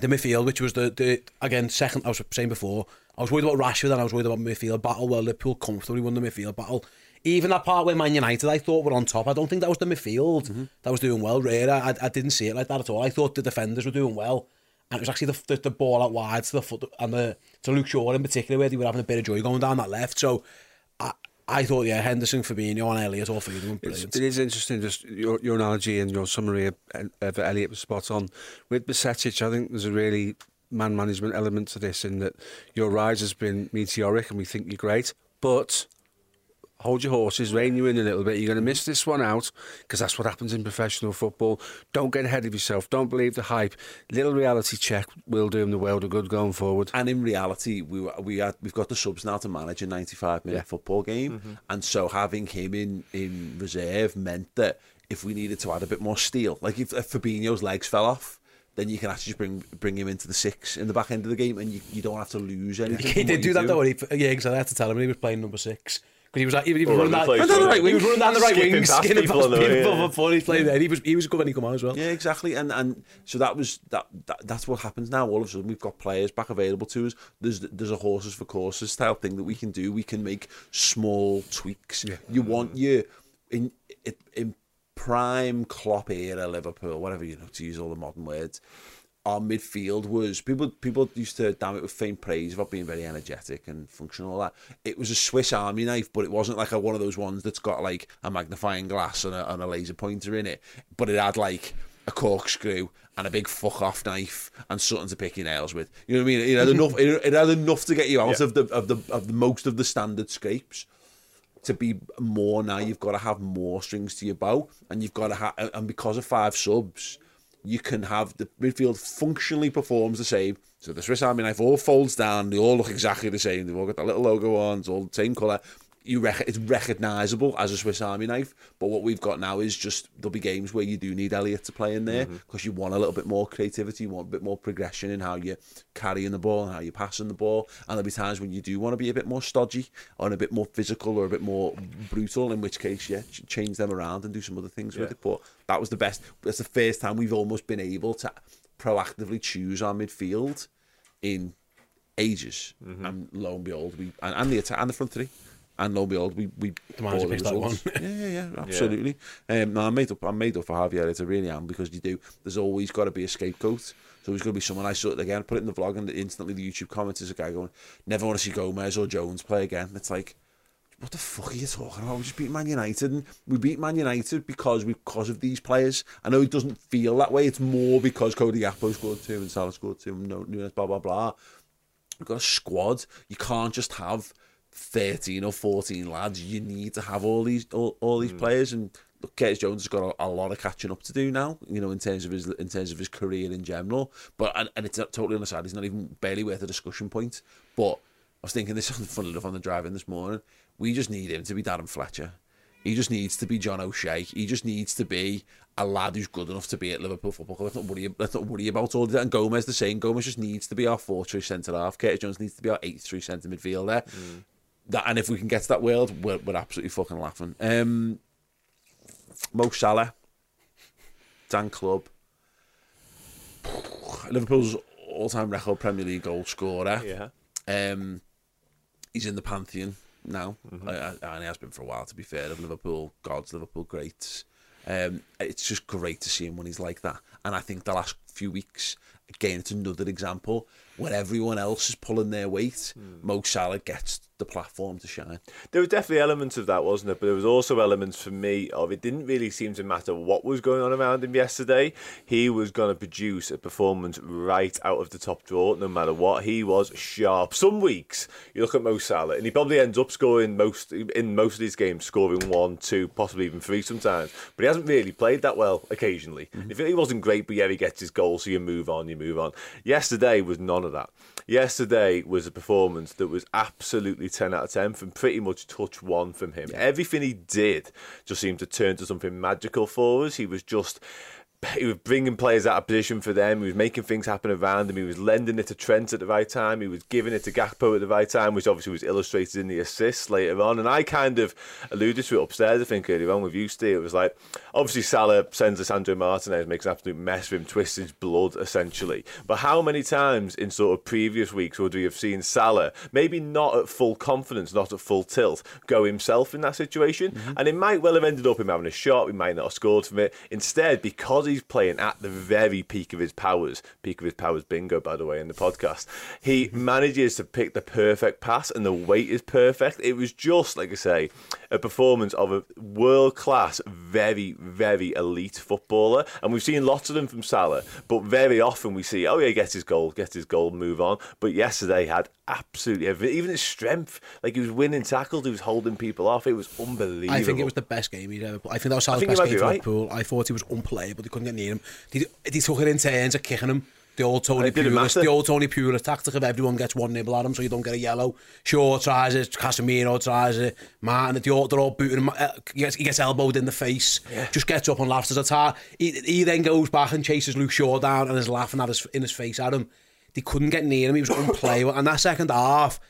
the midfield, which was the, the again second, I was saying before, I was worried about Rashford and I was worried about midfield battle. Well, Liverpool comfortably won the midfield battle. Even that part where Man United, I thought were on top. I don't think that was the midfield mm-hmm. that was doing well. Really, I, I didn't see it like that at all. I thought the defenders were doing well and it was actually the, the, the ball out wide to the foot and the to Luke Shaw in particular where they were having a bit of joy going down that left. So I, I thought, yeah, Henderson, Fabinho and Elliott, all three of them brilliant. It is interesting, just your, your analogy and your summary of, of Elliott was spot on. With Bajcetic, I think there's a really man management element to this in that your rise has been meteoric and we think you're great, but hold your horses, rein you in a little bit. You're going to miss this one out because that's what happens in professional football. Don't get ahead of yourself. Don't believe the hype. Little reality check will do him the world of good going forward. And in reality, we we had, we've got the subs now to manage a 95 minute Yeah. football game, mm-hmm. and so having him in in reserve meant that if we needed to add a bit more steel, like if, if Fabinho's legs fell off. Then you can actually just bring bring him into the six in the back end of the game, and you, you don't have to lose anything. He did do you that though. He, yeah, because I had to tell him he was playing number six. Because he was like, he, he was running over down, the down the right, he? he was running down the right Skipping wing, past skinning people past people yeah. before he's playing there. He was he was good when he come on as well. Yeah, exactly. And and so that was that, that that's what happens now. All of a sudden, we've got players back available to us. There's there's a horses for courses style thing that we can do. We can make small tweaks. You want you in in prime Klopp era Liverpool, whatever you know to use all the modern words. Our midfield was people. People used to damn it with faint praise about being very energetic and functional. All that it was a Swiss Army knife, but it wasn't like a, one of those ones that's got like a magnifying glass and a, and a laser pointer in it. But it had like a corkscrew and a big fuck off knife and something to pick your nails with. You know what I mean? It had mm-hmm. enough. It, it had enough to get you out Yeah. of the of the of the most of the standard scrapes. To be more now, you've got to have more strings to your bow, and you've got to have. And because of five subs, you can have the midfield functionally performs the same. So the Swiss Army knife all folds down. They all look exactly the same. They've all got the little logo on. It's all the same colour. You rec- it's recognisable as a Swiss Army knife. But what we've got now is just there'll be games where you do need Elliot to play in there because you want a little bit more creativity. You want a bit more progression in how you're carrying the ball and how you're passing the ball. And there'll be times when you do want to be a bit more stodgy or a bit more physical or a bit more brutal. In which case, yeah, ch- change them around and do some other things with it. But that was the best. That's the first time we've almost been able to proactively choose our midfield in ages. Mm-hmm. And lo and behold, we and, and the attack and the front three. And lo and behold, we we manager bought the picks that results. one. yeah, yeah, yeah, absolutely. Um, no, I'm made up. I'm made up for Javier. It's a really am because you do. There's always got to be a scapegoat. So there's going to be someone I saw it again. Put it in the vlog, and instantly the YouTube comments is a guy going, "Never want to see Gomez or Jones play again." It's like, what the fuck are you talking about? We just beat Man United, and we beat Man United because we because of these players. I know it doesn't feel that way. It's more because Cody Gakpo scored two and Salah scored two, and no blah blah blah. We've got a squad. You can't just have thirteen or fourteen lads. You need to have all these all, all these mm. players. And look, Curtis Jones has got a, a lot of catching up to do now. You know, in terms of his in terms of his career in general. But and, and it's totally on the side. He's not even barely worth a discussion point. But I was thinking this funny enough on the drive in this morning. We just need him to be Darren Fletcher. He just needs to be John O'Shea. He just needs to be a lad who's good enough to be at Liverpool Football Club. Let's not worry, let's not worry about all that. And Gomez the same. Gomez just needs to be our four choice centre half. Curtis Jones needs to be our eighth through centre midfielder. Mm. That and if we can get to that world, we're, we're absolutely fucking laughing. Um, Mo Salah, Dan Club, Liverpool's all-time record Premier League goal scorer. Yeah. Um, he's in the pantheon now, uh, and he has been for a while. To be fair, of Liverpool gods, Liverpool greats. Um, it's just great to see him when he's like that. And I think the last few weeks, again, it's another example when everyone else is pulling their weight. Hmm. Mo Salah gets the platform to shine. There was definitely elements of that, wasn't it? But there was also elements for me of it didn't really seem to matter what was going on around him yesterday. He was going to produce a performance right out of the top drawer, no matter what. He was sharp. Some weeks you look at Mo Salah, and he probably ends up scoring most in most of these games, scoring one, two, possibly even three sometimes. But he hasn't really played that well occasionally. Mm-hmm. If he wasn't great, but yeah, he gets his goal, so you move on, you move on. Yesterday was none of that. Yesterday was a performance that was absolutely 10 out of 10 from pretty much touch one from him. Everything he did just seemed to turn to something magical for us. He was just. He was bringing players out of position for them. He was making things happen around him. He was lending it to Trent at the right time. He was giving it to Gakpo at the right time, which obviously was illustrated in the assists later on. And I kind of alluded to it upstairs, I think, earlier on with you, Steve. It was like, obviously, Salah sends Lisandro Martinez, makes an absolute mess of him, twists his blood, essentially. But how many times in sort of previous weeks would we have seen Salah, maybe not at full confidence, not at full tilt, go himself in that situation? Mm-hmm. And it might well have ended up him having a shot. We might not have scored from it. Instead, because he's playing at the very peak of his powers, peak of his powers bingo, by the way, in the podcast, he manages to pick the perfect pass and the weight is perfect. It was just, like I say, a performance of a world class, very, very elite footballer. And we've seen lots of them from Salah, but very often we see, oh, yeah, he gets his goal, gets his goal, move on. But yesterday had absolutely everything. Even his strength, like he was winning tackles, he was holding people off. It was unbelievable. I think it was the best game he'd ever played. I think that was Salah's best game be for right. Liverpool. I thought he was unplayable. They couldn't get near him. They, they took it in turns kicking him. The old Tony Pulis, the old Tony Pulis tactic of everyone gets one nibble at him so you don't get a yellow. Shaw tries it, Casemiro tries it, Martin, they're all, they're all booting him. uh, He gets, he gets elbowed in the face, just gets up and laughs as a tar. He, he then goes back and chases Luke Shaw down and is laughing at his, in his face at him. They couldn't get near him. He was unplayable. and that second half,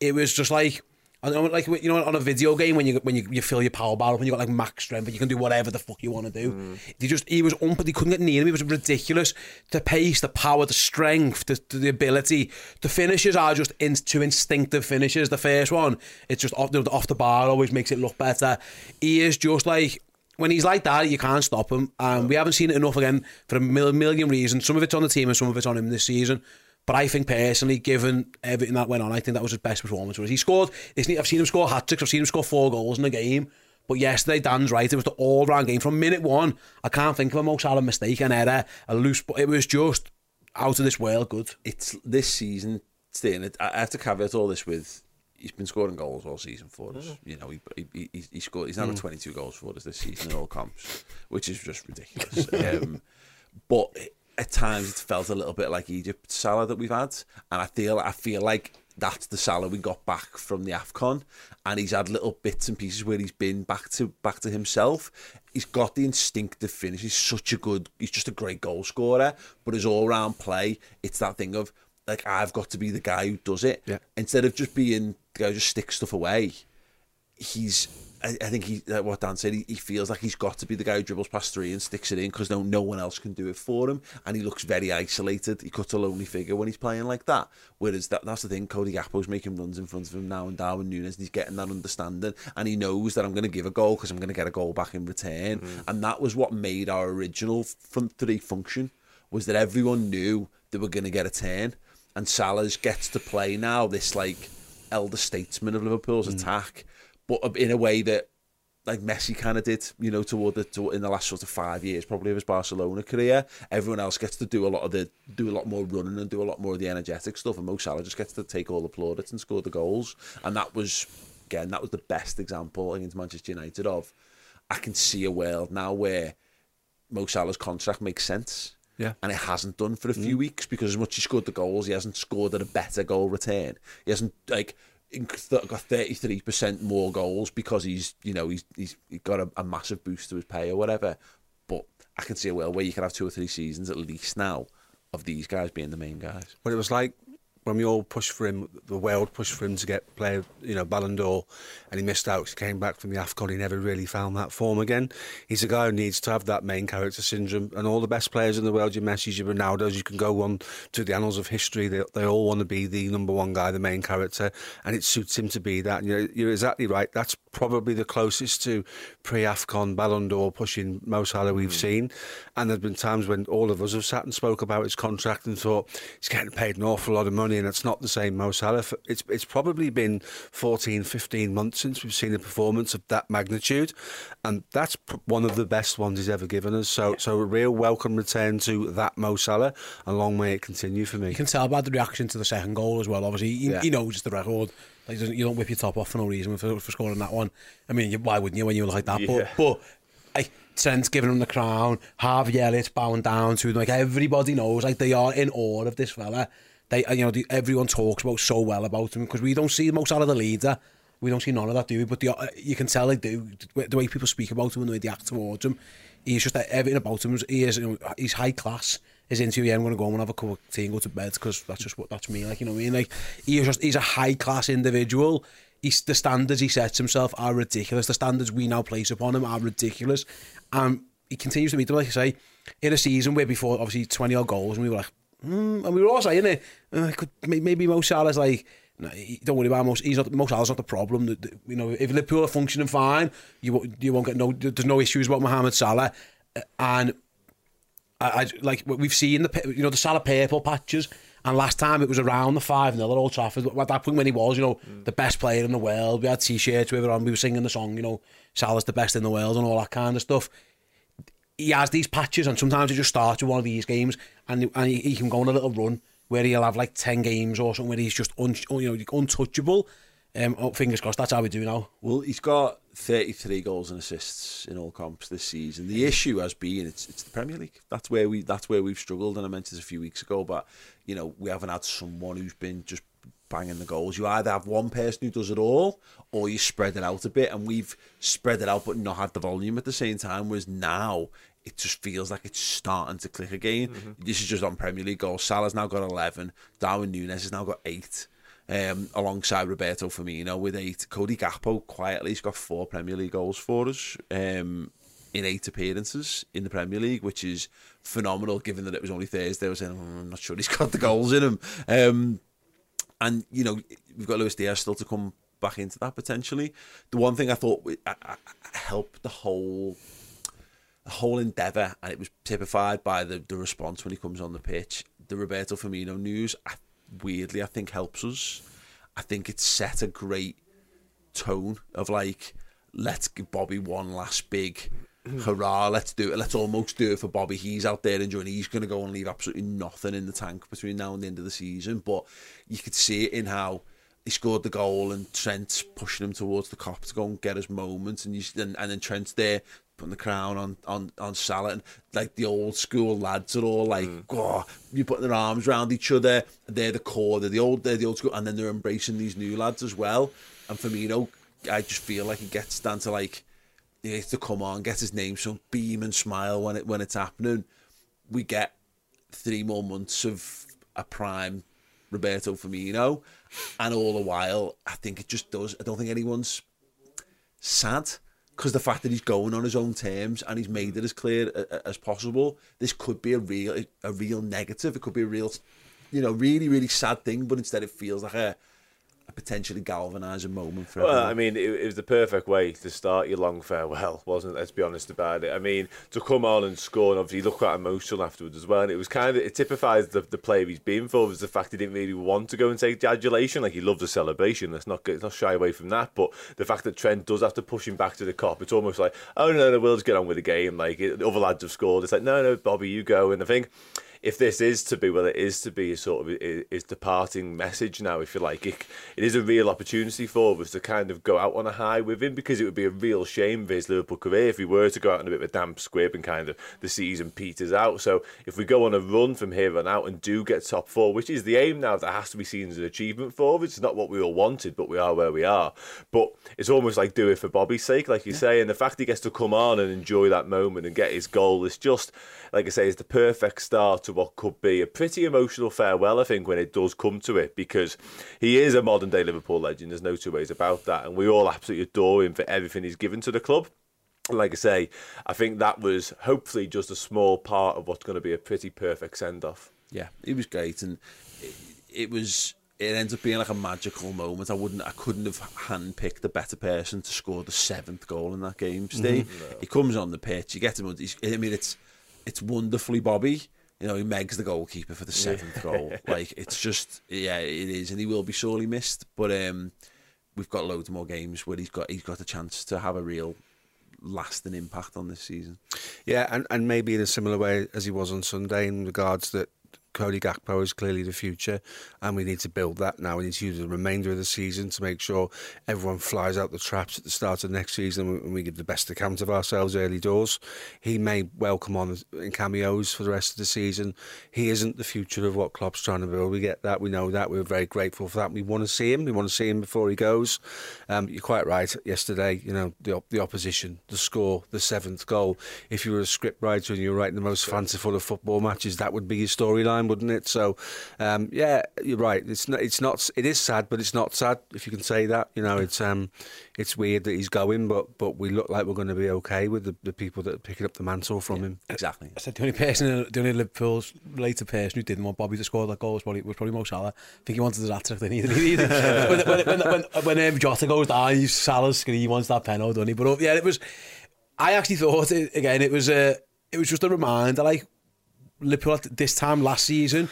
it was just like I don't know, like you know, on a video game when you when you, you fill your power bar up and you got like max strength and you can do whatever the fuck you want to do. Mm. He just he was un, they couldn't get near him. He was ridiculous. The pace, the power, the strength, the, the ability. The finishes are just in, two instinctive finishes. The first one, it's just off the off the bar, always makes it look better. He is just like when he's like that, you can't stop him. And we haven't seen it enough again for a million reasons. Some of it's on the team and some of it's on him this season. But I think personally, given everything that went on, I think that was his best performance. Was he scored? I've seen him score hat tricks. I've seen him score four goals in a game. But yesterday, Dan's right. It was the all-round game from minute one. I can't think of a Mo Salah mistake, an error, a loose. But it was just out of this world good. it's this season. Staying, I have to caveat all this with he's been scoring goals all season for us. You know, he he, he, he scored. He's now got 22 goals for us this season in all comps, which is just ridiculous. um, but at times it felt a little bit like Egypt Salah that we've had, and I feel I feel like that's the Salah we got back from the Afcon, and he's had little bits and pieces where he's been back to back to himself. He's got the instinctive finish. He's such a good. He's just a great goal scorer, but his all round play, it's that thing of like I've got to be the guy who does it Yeah. instead of just being the guy who just sticks stuff away he's I, I think he like what Dan said he, he feels like he's got to be the guy who dribbles past three and sticks it in because no no one else can do it for him and he looks very isolated. He cuts a lonely figure when he's playing like that. Whereas that that's the thing Cody Gakpo's making runs in front of him now and Darwin Nunez and he's getting that understanding and he knows that I'm going to give a goal because I'm going to get a goal back in return. Mm. And that was what made our original front three function was that everyone knew they were going to get a turn. And Salah's gets to play now this like elder statesman of Liverpool's mm. attack, but in a way that like Messi kind of did, you know, toward the to, in the last sort of five years, probably of his Barcelona career. Everyone else gets to do a lot of the do a lot more running and do a lot more of the energetic stuff, and Mo Salah just gets to take all the plaudits and score the goals. And that was again, that was the best example against Manchester United of I can see a world now where Mo Salah's contract makes sense. Yeah. And it hasn't done for a few mm. weeks because as much as he scored the goals, he hasn't scored at a better goal return. He hasn't like got thirty three percent more goals because he's you know he's he's he got a, a massive boost to his pay or whatever. But I can see a world where you can have two or three seasons at least now of these guys being the main guys. Well, it was like when we all pushed for him, the world pushed for him to get play, you know, Ballon d'Or, and he missed out. He came back from the Afcon. He never really found that form again. He's a guy who needs to have that main character syndrome. And all the best players in the world, your Messi, your Ronaldo's, you can go on to the annals of history. They, they all want to be the number one guy, the main character, and it suits him to be that. And you're, you're exactly right. That's probably the closest to pre-Afcon Ballon d'Or pushing Mo Salah we've hmm. seen. And there's been times when all of us have sat and spoke about his contract and thought he's getting paid an awful lot of money and it's not the same Mo Salah. It's, it's probably been 14, 15 months since we've seen a performance of that magnitude. And that's one of the best ones he's ever given us. So, so a real welcome return to that Mo Salah. And long may it continue for me. You can tell by the reaction to the second goal as well. Obviously, he, Yeah. he knows the record. Like, you don't whip your top off for no reason for, for scoring that one. I mean, you, why wouldn't you when you were like that? Yeah. But, but like, Trent's giving him the crown. Harvey Elliott's bowing down to him. Like, everybody knows, like, they are in awe of this fella. They, you know, everyone talks about so well about him because we don't see most out of the leader. We don't see none of that, do we? But the, uh, you can tell they do. The way people speak about him and the way they act towards him, he's just everything about him. He is, you know, he's high class. His interview, yeah, I'm going to go and have a cup of tea and go to bed because that's just what that's me. Like you know what I mean? Like he is just he's a high class individual. He's the standards he sets himself are ridiculous. The standards we now place upon him are ridiculous. And he continues to meet them, like I say, in a season where before obviously twenty odd goals, and we were like, mm, and we were all saying it. Uh, could, may- maybe Mo Salah's like. No, don't worry about Mo. He's not. Mo Salah's not the problem. The- the- You know, if Liverpool are functioning fine, you you won't get no. There's no issues about Mohamed Salah, Uh, and I, I like we've seen the you know the Salah purple patches, and last time it was around the five 0 at Old Trafford. At that point when he was, you know, the best player in the world, we had t-shirts we were on, we were singing the song, you know, Salah's the best in the world and all that kind of stuff. He has these patches, and sometimes he just starts with one of these games, and and he, he can go on a little run where he'll have like 10 games or something where he's just un, you know, untouchable. Um, oh, fingers crossed, that's how we do now. Well, he's got 33 goals and assists in all comps this season. The issue has been it's it's the Premier League. That's where we that's where we've struggled, and I mentioned this a few weeks ago. But you know, we haven't had someone who's been just banging the goals. You either have one person who does it all, or you spread it out a bit. And we've spread it out, but not had the volume at the same time. Whereas now it just feels like it's starting to click again. Mm-hmm. This is just on Premier League goals. Salah's now got 11. Darwin Nunez has now got eight um, alongside Roberto Firmino with eight. Cody Gakpo quietly has got four Premier League goals for us um, in eight appearances in the Premier League, which is phenomenal given that it was only Thursday. I was saying, oh, I'm not sure he's got the goals in him. Um, and, you know, we've got Luis Diaz still to come back into that potentially. The one thing I thought helped the whole the whole endeavour, and it was typified by the, the response when he comes on the pitch. The Roberto Firmino news, I weirdly I think helps us. I think it set a great tone of like, let's give Bobby one last big mm. hurrah, let's do it. Let's almost do it for Bobby. He's out there enjoying. He's going to go and leave absolutely nothing in the tank between now and the end of the season. But you could see it in how he scored the goal and Trent's pushing him towards the Kop to go and get his moment, and you and, and then Trent's there putting the crown on on on Salah, and like the old school lads are all like, mm. oh, you put their arms around each other. They're the core. They're the old. They're the old school, and then they're embracing these new lads as well. And Firmino, I just feel like he gets down to like he has to come on, get his name, so beam and smile when it when it's happening. We get three more months of a prime Roberto Firmino, and all the while, I think it just does. I don't think anyone's sad because the fact that he's going on his own terms and he's made it as clear as possible, this could be a real a real negative. It could be a real, you know, really really sad thing. But instead, it feels like a a potentially galvanising moment for Well, everyone. I mean, it, it, was the perfect way to start your long farewell, wasn't it? Let's be honest about it. I mean, to come on and score, and obviously look quite emotional afterwards as well. And it was kind of, it typifies the, the player he's been for, was the fact he didn't really want to go and take the adulation. Like, he loved the celebration. Let's not, let's not shy away from that. But the fact that Trent does have to push him back to the Kop, it's almost like, oh, no, no, we'll just get on with the game. Like, it, other lads have scored. It's like, no, no, Bobby, you go. And I think if this is to be, well, it is to be a sort of is departing message now, if you like. It, it is a real opportunity for us to kind of go out on a high with him because it would be a real shame for his Liverpool career if he were to go out in a bit of a damp squib and kind of the season peters out. So if we go on a run from here on out and do get top four, which is the aim now, that has to be seen as an achievement for us. It's not what we all wanted, but we are where we are. But it's almost like do it for Bobby's sake, like you yeah. say, and the fact he gets to come on and enjoy that moment and get his goal is just, like I say, is the perfect start to what could be a pretty emotional farewell, I think, when it does come to it, because he is a modern day Liverpool legend. There's no two ways about that. And we all absolutely adore him for everything he's given to the club. Like I say, I think that was hopefully just a small part of what's going to be a pretty perfect send off. Yeah, it was great. And it, it was it ends up being like a magical moment. I wouldn't, I couldn't have handpicked a better person to score the seventh goal in that game. Steve, mm-hmm. no. he comes on the pitch, you get him. I mean, it's it's wonderfully Bobby. You know, he Meg's the goalkeeper for the seventh goal. Like it's just, yeah, it is, and he will be sorely missed. But um, we've got loads more games where he's got he's got a chance to have a real lasting impact on this season. Yeah, and, and maybe in a similar way as he was on Sunday in regards that Cody Gakpo is clearly the future, and we need to build that now. We need to use the remainder of the season to make sure everyone flies out the traps at the start of next season and we give the best account of ourselves early doors. He may well come on in cameos for the rest of the season. He isn't the future of what Klopp's trying to build. We get that. We know that. We're very grateful for that. We want to see him. We want to see him before he goes. Um, you're quite right. Yesterday, you know, the, the opposition, the score, the seventh goal. If you were a script writer and you were writing the most fanciful of football matches, that would be your storyline time, wouldn't it? So, um, yeah, you're right. It's not. It's not. It is sad, but it's not sad if you can say that. You know, it's um, it's weird that he's going, but but we look like we're going to be okay with the, the people that are picking up the mantle from yeah, him. Exactly. I said the only person, the only Liverpool's related person who didn't want Bobby to score that goal was probably was probably Mo Salah. I think he wanted his hat trick. Didn't he? when when when, when, when um, Jota goes down, he's Salah's screen. He wants that penalty, doesn't he? But yeah, it was. I actually thought it, again. It was a. Uh, it was just a reminder, like Liverpool at this time last season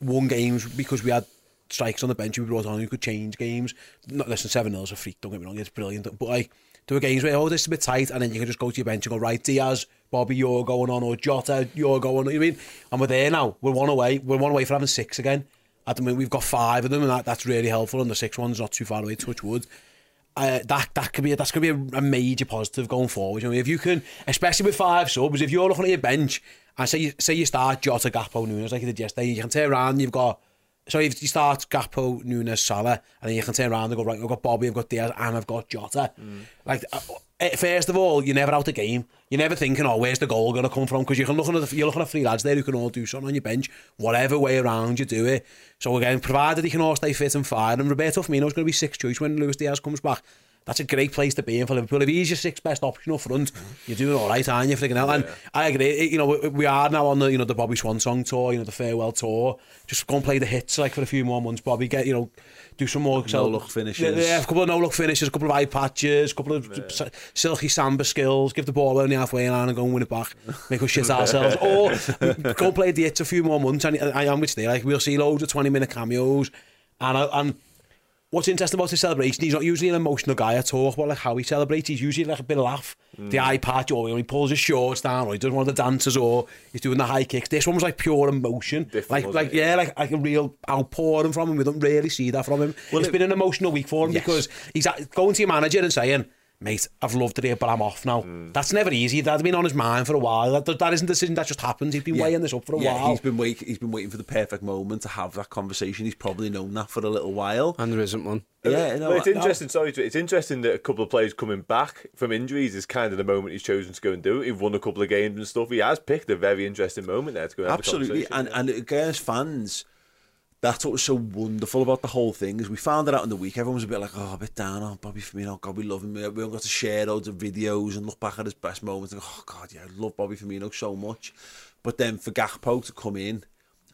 won games because we had strikers on the bench we brought on who could change games. Not less than 7 0 is a freak, don't get me wrong, it's brilliant. But like, There were games where, oh, this is a bit tight, and then you can just go to your bench and go, right, Diaz, Bobby, you're going on, or Jota, you're going on. You know I mean? And we're there now. We're one away. We're one away from having six again. At the moment, we've got five of them, and that, that's really helpful. And the sixth one's not too far away. To touch wood. Uh, that that could be that's going to be a, a major positive going forward. You know, if you can, especially with five subs, if you're looking at your bench and say you say you start Jota, Gakpo, Nunez like you did yesterday, you can turn around. and You've got so if you start Gakpo, Nunez, Salah, and then you can turn around and go right. I've got Bobby, I've got Diaz, and I've got Jota. Like uh, first of all, you're never out the game. You're never thinking, oh, where's the goal going to come from? Because you can look at the, you're looking at three lads there who can all do something on your bench, whatever way around you do it. So again, provided he can all stay fit and fine, and Roberto Firmino's going to be sixth choice when Luis Diaz comes back. that's a great place to be in for Liverpool. If he's your sixth best option up front, you're doing all right, aren't you? Freaking hell. And yeah. I agree. You know, we are now on the you know the Bobby Swan song tour, you know the farewell tour. Just go and play the hits like for a few more months, Bobby. Get you know do some more no so, look finishes. Yeah, yeah, a couple of no look finishes, a couple of eye patches, a couple of yeah. silky samba skills. Give the ball only halfway line and go and win it back. Make us shit ourselves. or go and play the hits a few more months. And I, I am with you. Like we'll see loads of 20 minute cameos. And, and What's interesting about his celebration, he's not usually an emotional guy at all, but like how he celebrates, he's usually like a bit of laugh. The mm. eye patch, or he pulls his shorts down, or he does one of the dances, or he's doing the high kicks. This one was like pure emotion. Different, like, like it? yeah, like, like a real outpouring from him. We don't really see that from him. Well, it's it- been an emotional week for him Yes. because he's going to your manager and saying, mate, I've loved it here, but I'm off now. Mm. That's never easy. That's been on his mind for a while. That, that isn't a decision that just happens. He's been weighing this up for a yeah, while. He's been wait, he's been waiting for the perfect moment to have that conversation. He's probably known that for a little while. And there isn't one. Yeah, no, well, it's I- interesting. Sorry, it's interesting that a couple of players coming back from injuries is kind of the moment he's chosen to go and do. it. He won a couple of games and stuff. He has picked a very interesting moment there to go. And have a Absolutely, and and again, as fans, that's what was so wonderful about the whole thing is we found it out in the week. Everyone was a bit like, oh, a bit down on Bobby Firmino. God, we love him. We all got to share loads of videos and look back at his best moments and go, oh God, yeah, I love Bobby Firmino so much. But then for Gakpo to come in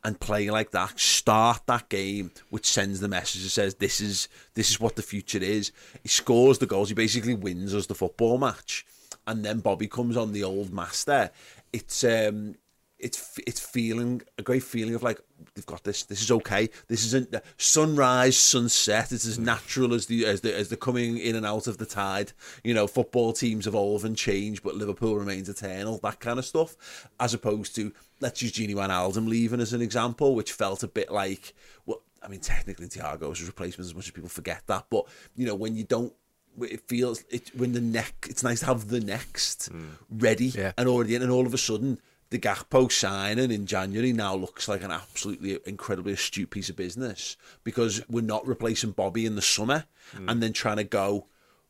and play like that, start that game, which sends the message that says this is this is what the future is. He scores the goals. He basically wins us the football match, and then Bobby comes on the old master. It's um, it's it's feeling a great feeling of like they've got this. This is okay. This isn't uh, sunrise, sunset. It's as mm. natural as the as the as the coming in and out of the tide. You know, football teams evolve and change, but Liverpool remains eternal. That kind of stuff, as opposed to let's use Gini Wijnaldum leaving as an example, which felt a bit like well, I mean, technically Thiago's a replacement as much as people forget that, but you know when you don't it feels it when the neck it's nice to have the next mm. ready Yeah. and already in and all of a sudden the Gakpo signing in January now looks like an absolutely incredibly astute piece of business because we're not replacing Bobby in the summer and then trying to go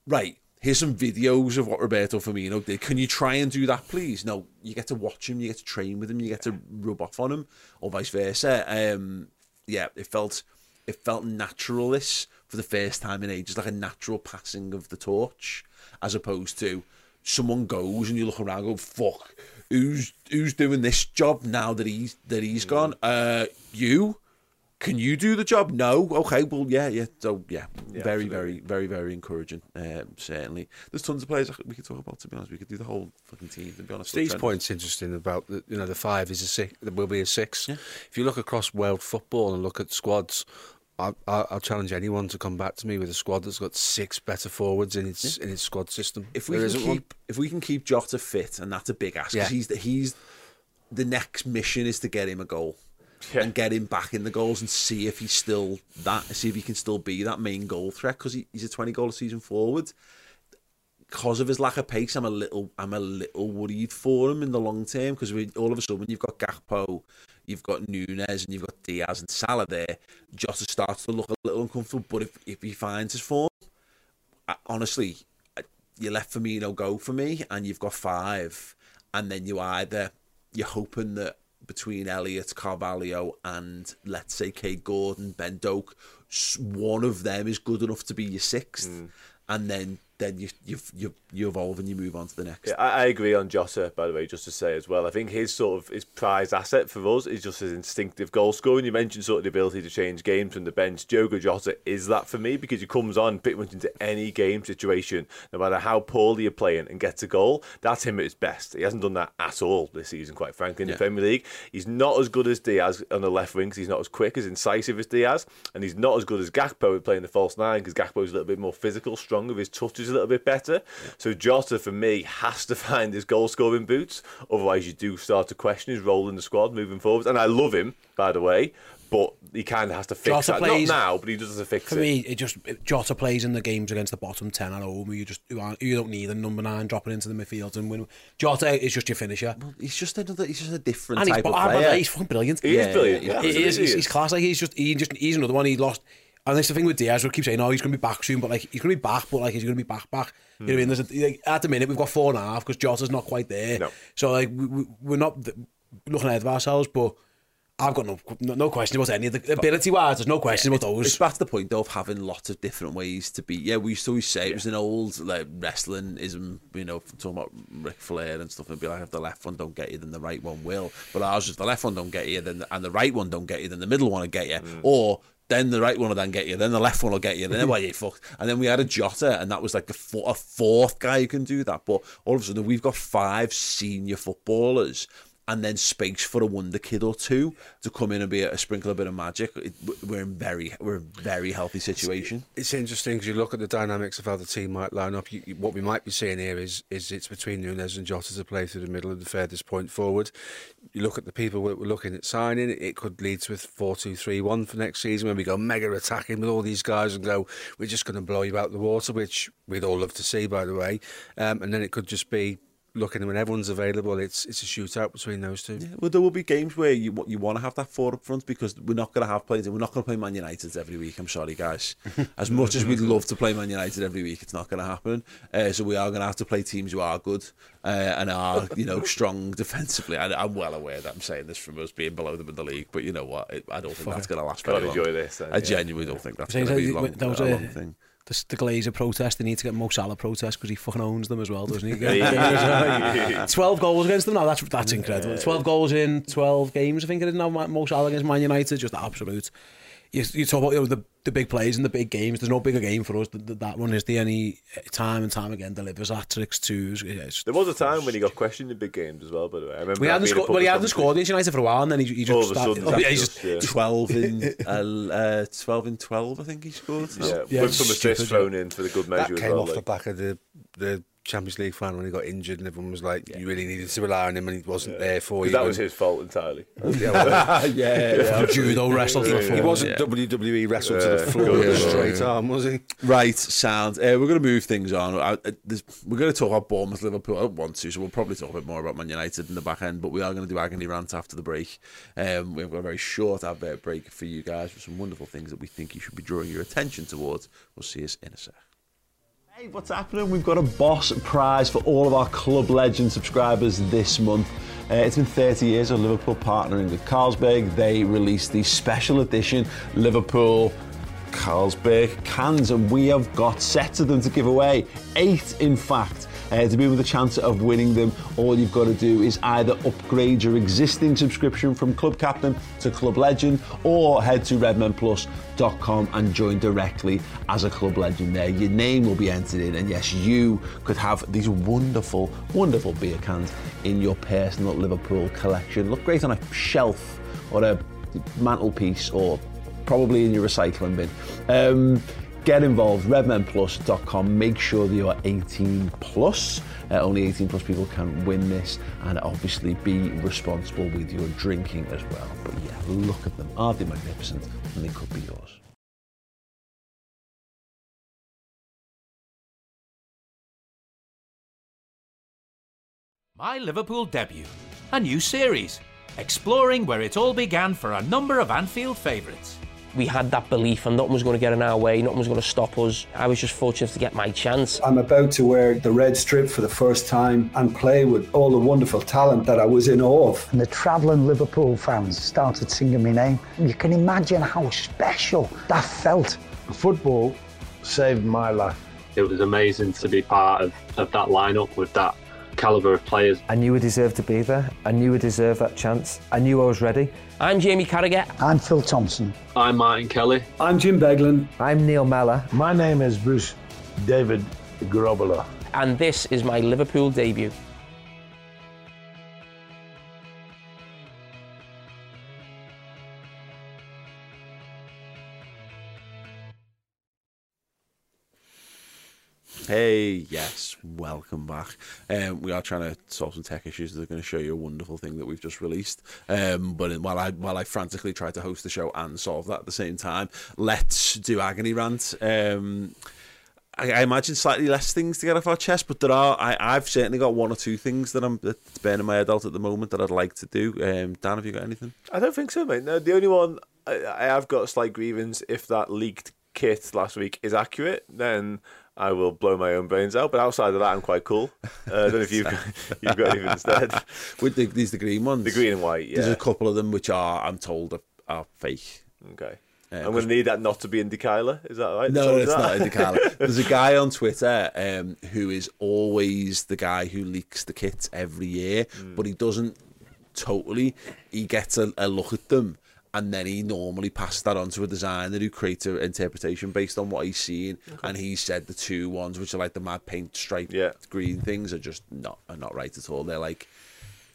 right here's some videos of what Roberto Firmino did. Can you try and do that please? No you get to watch him you get to train with him you get to rub off on him or vice versa. Um yeah it felt it felt natural this for the first time in ages, like a natural passing of the torch, as opposed to someone goes and you look around and go, fuck, who's who's doing this job now that he's that he's gone? Uh you? Can you do the job? No. Okay. Well, yeah, yeah. So, yeah, very, very, very, very encouraging. Um, certainly, there's tons of players we could talk about. To be honest, we could do the whole fucking team. To be honest, Steve's point's interesting about the you know the five is a six. There will be a six. If you look across world football and look at squads, I, I, I'll challenge anyone to come back to me with a squad that's got six better forwards in its in its squad system. if we There can isn't one. keep if we can keep Jota fit, and that's a big ask because Yeah. he's the, he's the next mission is to get him a goal Yeah. and get him back in the goals and see if he's still that, see if he can still be that main goal threat because he, he's a twenty goal a season forward. Because of his lack of pace, I'm a little I'm a little worried for him in the long term because all of a sudden you've got Gakpo, you've got Nunez, and you've got Diaz and Salah there. Jota starts to look a little uncomfortable, but if if he finds his form, I- honestly, you let Firmino go for me, and you've got five, and then you either you're hoping that between Elliot, Carvalho, and let's say Kaide Gordon, Ben Doak, one of them is good enough to be your sixth, mm. and then then you you you you evolve and you move on to the next. Yeah, I, I agree on Jota, by the way, just to say as well. I think his sort of his prized asset for us is just his instinctive goal scoring. You mentioned sort of the ability to change games from the bench. Diogo Jota is that for me because he comes on pretty much into any game situation, no matter how poorly you're playing, and gets a goal. That's him at his best. He hasn't done that at all this season, quite frankly, in the Premier League. He's not as good as Diaz on the left wing he's not as quick, as incisive as Diaz, and he's not as good as Gakpo at playing the false nine because Gakpo's a little bit more physical, stronger. His touch is is a little bit better. So Jota, for me, has to find his goal scoring boots. Otherwise, you do start to question his role in the squad moving forward. And I love him, by the way, but he kind of has to fix Jota that. plays- Not now, but he does have to fix For it. For me, it just Jota plays in the games against the bottom ten at home. You just who aren't- you don't need a number nine dropping into the midfield and win. Jota is just your finisher. He's just another. He's just a different and he's, type of but- but player. he's fucking brilliant. He is brilliant. yeah, Yeah, He is, he's, he he's is. class. Like he's just he just he's another one. He lost. And that's the thing with Diaz. We keep saying, "Oh, he's going to be back soon," but like he's going to be back, but like he's going to be back, back. You know what I mean? There's a, like, at the minute we've got four and a half because Jota's not quite there. No. So like we, we, we're not looking ahead of ourselves, but I've got no no, no question about any of the ability wise. There's no question about those. It's back to the point though of having lots of different ways to be. Yeah, we used to always say it was an old like wrestling ism, you know, talking about Ric Flair and stuff, and be like, if the left one don't get you, then the right one will. But ours, if the left one don't get you, then and the right one don't get you, then the middle one will get you, mm. or then the right one will then get you, then the left one will get you, then well, you fucked. And then we had a Jota, and that was like a, four, a fourth guy who can do that. But all of a sudden, we've got five senior footballers and then space for a wonder kid or two to come in and be a, a sprinkle a bit of magic. It, we're in very we're in a very healthy situation. It's interesting because you look at the dynamics of how the team might line up. You, you- what we might be seeing here is is it's between Nunez and Jota to play through the middle of the furthest point forward. You look at the people we're, we're looking at signing. It could lead to a four-two-three-one for next season when we go mega attacking with all these guys and go, we're just going to blow you out the water, which we'd all love to see, by the way. Um, and then it could just be looking when everyone's available. It's it's a shootout between those two. Yeah, well, there will be games where you you want to have that four up front because we're not going to have players. We're not going to play Man United every week. I'm sorry, guys. As much as we'd love to play Man United every week, it's not going to happen. Uh, so we are going to have to play teams who are good uh, and are you know strong defensively. I, I'm well aware that I'm saying this from us being below them in the league, but you know what? It, I don't think that's going to last very Gotta long. enjoy this, then, I yeah. genuinely don't think that's going to be that- long, that was a a- long thing. the, the Glazer protest, they need to get Mo Salah protest because he fucking owns them as well, doesn't he? yeah. 12 goals against them now, that's, that's incredible. 12 goals in 12 games, I think it is now, Mo Salah against Man United, just absolute You, you talk about you know, the, the big plays and the big games, there's no bigger game for us than than that one, is the any time and time again delivers hat-tricks, twos. yeah, it's- There was a time when he got questioned in big games as well, by the way. I remember We hadn't, being scored, well, public he hadn't conversation. scored against United for a while, and then he, he just All of a started. oh, yeah, that's he's just, yeah. 12 in uh, uh, 12 in 12 I think he scored Yeah, Yeah, with some it's assists stupid, thrown in for the good That measure as came well. off the back of the the Champions League final when he got injured, and everyone was like, "You really needed to rely on him, and he wasn't there for you." that was his fault entirely. Yeah, well, yeah, yeah. judo wrestled to the floor. he wasn't WWE wrestled to the floor with a Yeah. straight arm, was he? Right, sound. Uh, we're going to move things on. I, I, there's, we're going to talk about Bournemouth, Liverpool. I don't want to, so we'll probably talk a bit more about Man United in the back end. But we are going to do agony rant after the break. Um, we've got a very short advert break for you guys with some wonderful things that we think you should be drawing your attention towards. We'll see us in a sec. Hey, what's happening? We've got a boss prize for all of our Club Legend subscribers this month. Uh, it's been 30 years of Liverpool partnering with Carlsberg. They released the special edition Liverpool Carlsberg cans, and we have got sets of them to give away. Eight, in fact. Uh, to be with a chance of winning them, all you've got to do is either upgrade your existing subscription from Club Captain to Club Legend or head to redmenplus.com and join directly as a Club Legend there. Your name will be entered in, and yes, you could have these wonderful, wonderful beer cans in your personal Liverpool collection. Look great on a shelf or a mantelpiece or probably in your recycling bin. Um, get involved, redmenplus.com. Make sure that you are 18 plus. Uh, only 18 plus people can win this, and obviously be responsible with your drinking as well. But yeah, look at them. Aren't they magnificent? And they could be yours. My Liverpool debut, a new series, exploring where it all began for a number of Anfield favourites. We had that belief and nothing was going to get in our way, nothing was going to stop us. I was just fortunate to get my chance. I'm about to wear the red strip for the first time and play with all the wonderful talent that I was in awe of. And the travelling Liverpool fans started singing my name. You can imagine how special that felt. Football saved my life. It was amazing to be part of, of that lineup with that calibre of players. I knew I deserved to be there. I knew I deserved that chance. I knew I was ready. I'm Jamie Carragher. I'm Phil Thompson. I'm Martin Kelly. I'm Jim Beglin. I'm Neil Mellor. My name is Bruce David Grobbelaar. And this is my Liverpool debut. Hey, yes, welcome back. Um, we are trying to solve some tech issues They're going to show you a wonderful thing that we've just released. Um, but while I while I frantically try to host the show and solve that at the same time, let's do agony rant. Um, I, imagine slightly less things to get off our chest, but there are. I, I've certainly got one or two things that I'm that's burning my out at the moment that I'd like to do. Um, Dan, have you got anything? I don't think so, mate. No, the only one I, I have got a slight grievance if that leaked kit last week is accurate, then I will blow my own brains out. But outside of that, I'm quite cool. Uh, I don't know if you've got, you've got anything instead. With the, these the green ones, The green and white, yeah. There's a couple of them which are, I'm told, are, are fake. Okay. Uh, I'm going to need that not to be Indykaila. Is that right? No, is it's that- not Indykaila. There's a guy on Twitter um, who is always the guy who leaks the kits every year, Hmm. but he doesn't totally. He gets a, a look at them, and then he normally passes that on to a designer who creates an interpretation based on what he's seen. And he said the two ones, which are like the mad paint stripe green things, are just not are not right at all. They're like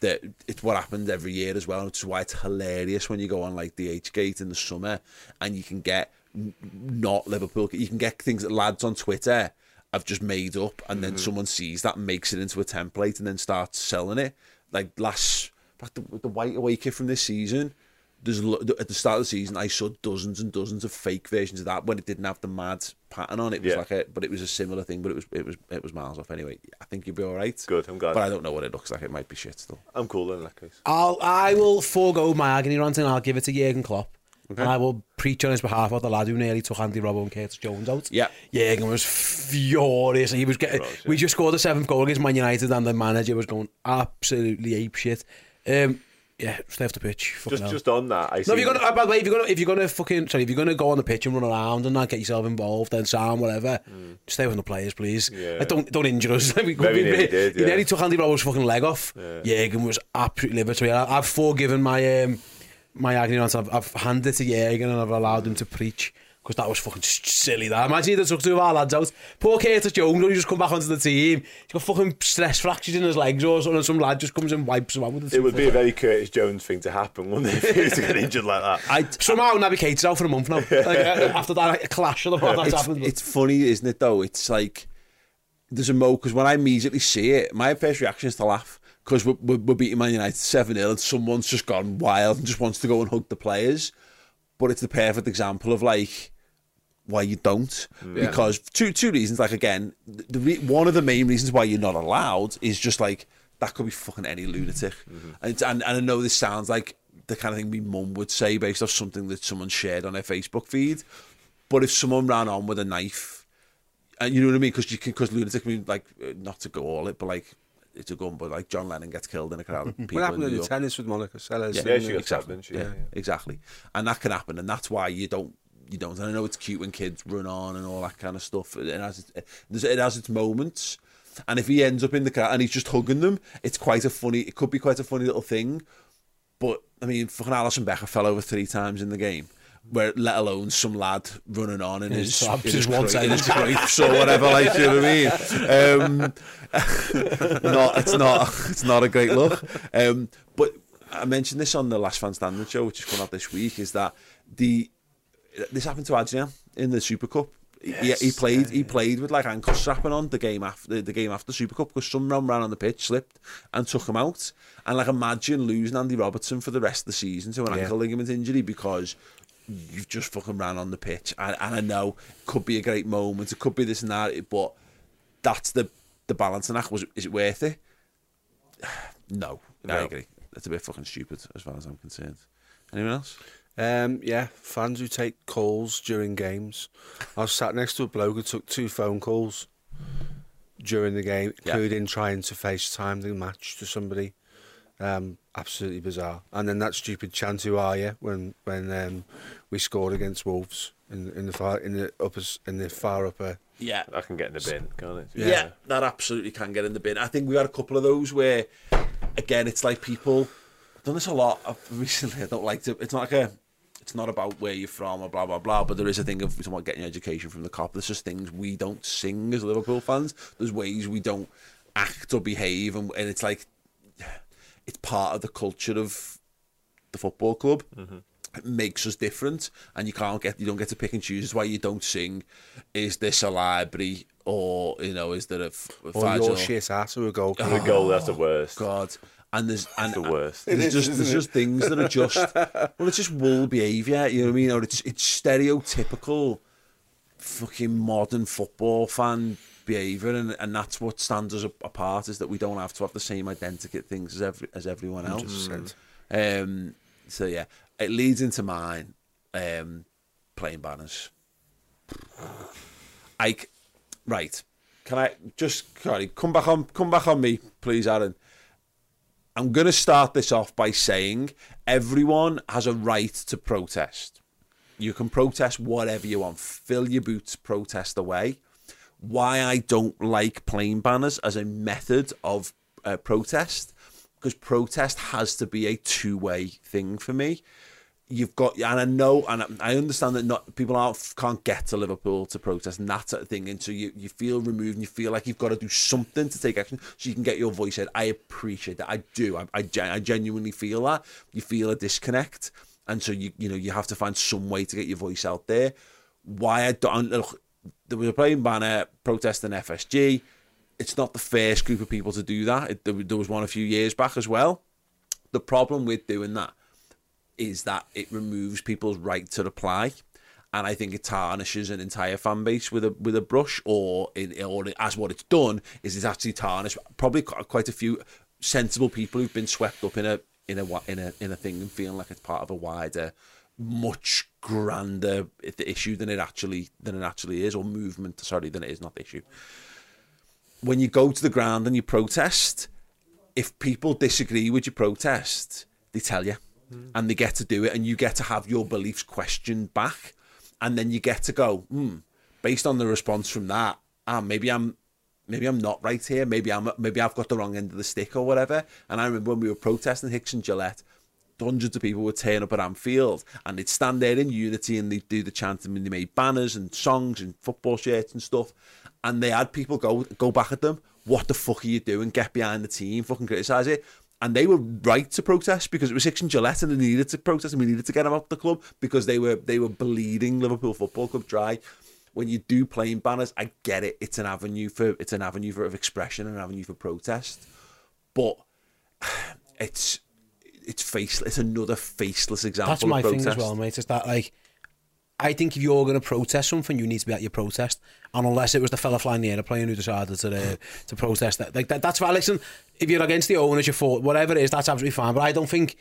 that it's what happened every year as well, which is why it's hilarious when you go on like DHgate in the summer and you can get not Liverpool. You can get things that lads on Twitter have just made up, and then mm-hmm. someone sees that, makes it into a template, and then starts selling it. Like last, the, the white away kit from this season. There's lo- at the start of the season, I saw dozens and dozens of fake versions of that when it didn't have the mad pattern on it. It was Yeah. like a, but it was a similar thing, but it was it was it was miles off anyway. I think you'll be all right. Good, I'm glad. But I don't know what it looks like. It might be shit still. I'm cool in that case. I'll I will forego my agony rant and I'll give it to Jurgen Klopp. Okay. And I will preach on his behalf of the lad who nearly took Andy Robbo and Curtis Jones out. Yeah. Jurgen was furious. And he was getting. We just scored the seventh goal against Man United, and the manager was going absolutely ape shit. Um, yeah, stay off the pitch. Just hell. just on that, I No, if you're gonna, uh, by the way, if you're gonna, if you're gonna fucking, sorry, if you're gonna go on the pitch and run around and not get yourself involved, then Sam, whatever, stay with the players, please. Mm. Yeah. Like, don't, don't injure us. we, Very we- nearly did, He nearly took Andy Roberts' fucking leg off. Yeah. Jurgen was absolutely. I, I've forgiven my, um, my agony. I've, I've handed it to Jurgen and I've allowed him to preach. Because that was fucking silly. That imagine he took two of our lads out. Poor Curtis Jones, when he just come back onto the team, he's got fucking stress fractures in his legs or something, and some lad just comes and wipes him out with the It would be a very Curtis Jones thing to happen, wouldn't it? If he was to get injured like that. I somehow Naby Keita's out for a month now. Like, uh, after that like, clash of the what that's it's, happened. it's funny, isn't it? Though it's like there's a mo because when I immediately see it, my first reaction is to laugh because we're, we're, we're beating Man United seven 0 and someone's just gone wild and just wants to go and hug the players. But it's the perfect example of like why you don't Yeah. because two two reasons. Like again, the, the re- one of the main reasons why you're not allowed is just like that could be fucking any lunatic, and, it's, and and I know this sounds like the kind of thing my mum would say based off something that someone shared on their Facebook feed. But if someone ran on with a knife, and you know what I mean, because you can, because lunatic I mean like uh, not to go all it, but like it's a gun, but like John Lennon gets killed in a crowd of people. What happened in in New the York. tennis with Monica Seles? Yeah, Yeah, she got exactly. stabbed, she? Yeah, Yeah, yeah. exactly. And that can happen, and that's why you don't. You don't. And I know it's cute when kids run on and all that kind of stuff. It has its, it has its moments. And if he ends up in the car and he's just hugging them, it's quite a funny. It could be quite a funny little thing. But I mean, fucking Alisson Becker fell over three times in the game. Where, let alone some lad running on in his, his in his, his cra- in his trap. or whatever, like you know what I mean. Um, not, it's not, it's not a great look. Um, but I mentioned this on the last fan standing show, which is coming out this week, is that the this happened to Adrian in the Super Cup. He- he, he played. He played with like ankle strapping on the game after the game after Super Cup because someone ran on the pitch, slipped, and took him out. And like imagine losing Andy Robertson for the rest of the season to an Yeah. ankle ligament injury because you've just fucking ran on the pitch. And, and I know it could be a great moment, it could be this and that, but that's the the balancing act. Was is it worth it? No, I agree. That's a bit fucking stupid as far as I'm concerned. Anyone else? Um, yeah, fans who take calls during games. I was sat next to a bloke who took two phone calls during the game, Yeah. including trying to FaceTime the match to somebody. Um, absolutely bizarre. And then that stupid chant, "Who are you?" when when um, we scored against Wolves in in the far in the upper in the far upper. Yeah, I can get in the bin, can't it? Yeah. that absolutely can get in the bin. I think we had a couple of those where, again, it's like people. I've done this a lot of recently. I don't like to. It's not like a. It's not about where you're from or blah blah blah. But there is a thing of someone getting education from the Kop. There's just things we don't sing as Liverpool fans. There's ways we don't act or behave, and, and it's like it's part of the culture of the football club. Mm-hmm. It makes us different, and you can't get you don't get to pick and choose. That's why you don't sing. Is this a library? or you know, is there a, f- a Or your shit ass or a goal. The goal, that's the worst. God. And there's and the worst. There's It is, just there's it? just things that are just well, it's just wool behaviour. You know what I mean? Or it's it's stereotypical, fucking modern football fan behaviour, and, and that's what stands us apart is that we don't have to have the same identical things as every as everyone else. 100%. Um, so yeah, it leads into mine. Um, playing banners. I, c- right. Can I just sorry, come back on come back on me, please, Aaron. I'm going to start this off by saying everyone has a right to protest. You can protest whatever you want. Fill your boots, protest away. Why I don't like plane banners as a method of uh, protest, because protest has to be a two-way thing for me. You've got, and I know, and I understand that not people aren't can't get to Liverpool to protest and that sort of thing, and so you, you feel removed and you feel like you've got to do something to take action so you can get your voice heard. I appreciate that. I do. I, I, I genuinely feel that. You feel a disconnect, and so you you know you have to find some way to get your voice out there. Why I don't look, there was a playing banner protesting FSG. It's not the first group of people to do that. It, there, was one a few years back as well. The problem with doing that is that it removes people's right to reply. And I think it tarnishes an entire fan base with a with a brush, or in or as what it's done is it's actually tarnished probably quite a few sensible people who've been swept up in a in a in a in a thing and feeling like it's part of a wider, much grander issue than it actually than it actually is, or movement. Sorry, than it is not the issue. When you go to the ground and you protest, if people disagree with your protest, they tell you and they get to do it and you get to have your beliefs questioned back and then you get to go hmm based on the response from that ah maybe i'm maybe i'm not right here maybe i'm maybe i've got the wrong end of the stick or whatever and i remember when we were protesting hicks and gillett hundreds of people would turn up at Anfield and they'd stand there in unity and they'd do the chanting and they made banners and songs and football shirts and stuff and they had people go go back at them what the fuck are you doing get behind the team fucking criticise it and they were right to protest because it was Hicks and Gillett and they needed to protest and we needed to get them out the club because they were they were bleeding Liverpool Football Club dry. When you do playing banners, I get it. It's an avenue for it's an avenue for of expression, and an avenue for protest. But it's it's faceless. It's another faceless example. That's my thing as well, mate. Is that like, I think if you're going to protest something, you need to be at your protest. And unless it was the fella flying the airplane who decided to uh, to protest that, like that, that's fine. Listen, if you're against the owners, you're for whatever it is, that's absolutely fine. But I don't think,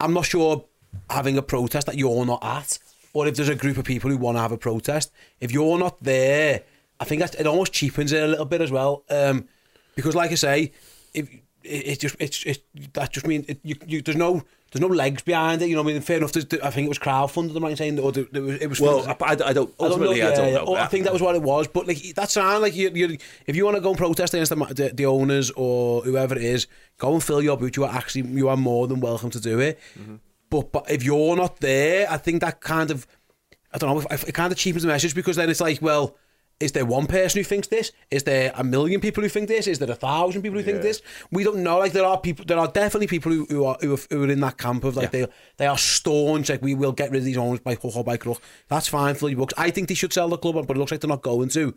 I'm not sure having a protest that you're not at, or if there's a group of people who want to have a protest, if you're not there, I think that it almost cheapens it a little bit as well. Um, because, like I say, if it, it just it's it, that just means it, you, you there's no there's no legs behind it. You know, what I mean, fair enough. there's- I think it was crowdfunded. Am I saying, or there, there was, it was? Well, I, I, I don't. Ultimately, I don't know. Oh, I think that was what it was. But like that sound like you, you if you want to go and protest against the, the, the owners or whoever it is, go and fill your boot. You are actually you are more than welcome to do it. Mm-hmm. But but if you're not there, I think that kind of I don't know. It kind of cheapens the message because then it's like, well. Is there one person who thinks this? Is there a million people who think this? Is there a thousand people who think this? We don't know. Like there are people, there are definitely people who, who are who are, who are in that camp of like they they are staunch. Like we will get rid of these owners by hook or by crook. That's fine for your books. I think they should sell the club, but it looks like they're not going to.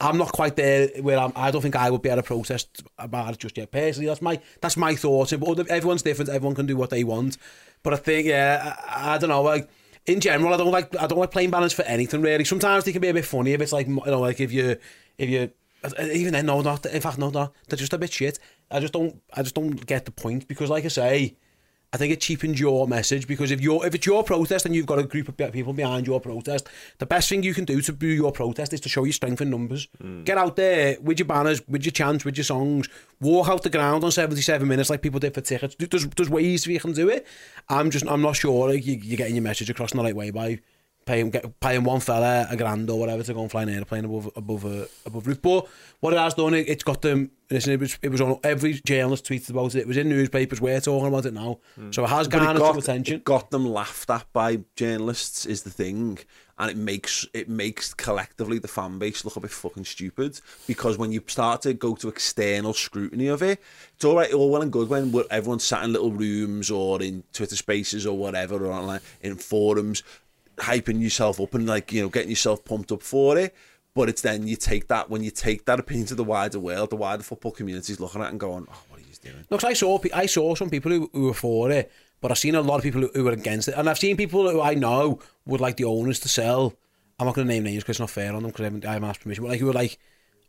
I'm not quite there where I'm. I don't think I would be able to protest about it just yet. Personally, that's my that's my thoughts. But everyone's different. Everyone can do what they want. But I think, yeah, I, I don't know. Like in general, I don't like I don't like playing banners for anything really. Sometimes they can be a bit funny if it's like you know, like if you if you even then no, not in fact no, no, they're just a bit shit. I just don't I just don't get the point because, like I say. I think it cheapens your message because if you're if it's your protest and you've got a group of people behind your protest, the best thing you can do to do your protest is to show your strength in numbers. Mm. Get out there with your banners, with your chants, with your songs. Walk out the ground on seventy seven minutes like people did for tickets. There's there's ways you can do it. I'm just I'm not sure like, you, you're getting your message across in the right way by paying get, paying one fella a grand or whatever to go and fly an airplane above above a above roof. But what it has done, it, it's got them. Listen, it was it was on every journalist tweeted about it. It was in newspapers. We're talking about it now, hmm. so it has But garnered got, some attention. It got them laughed at by journalists is the thing, and it makes it makes collectively the fan base look a bit fucking stupid because when you start to go to external scrutiny of it, it's all right, all well and good when everyone's sat in little rooms or in Twitter Spaces or whatever or online in forums, hyping yourself up and like you know getting yourself pumped up for it. But it's then you take that when you take that opinion to the wider world, the wider football community is looking at and going, "Oh, what are you doing?" 'cause I saw I saw some people who, who were for it, but I've seen a lot of people who, who were against it, and I've seen people who I know would like the owners to sell. I'm not going to name names because it's not fair on them because I haven't, I haven't asked permission. But like you were like,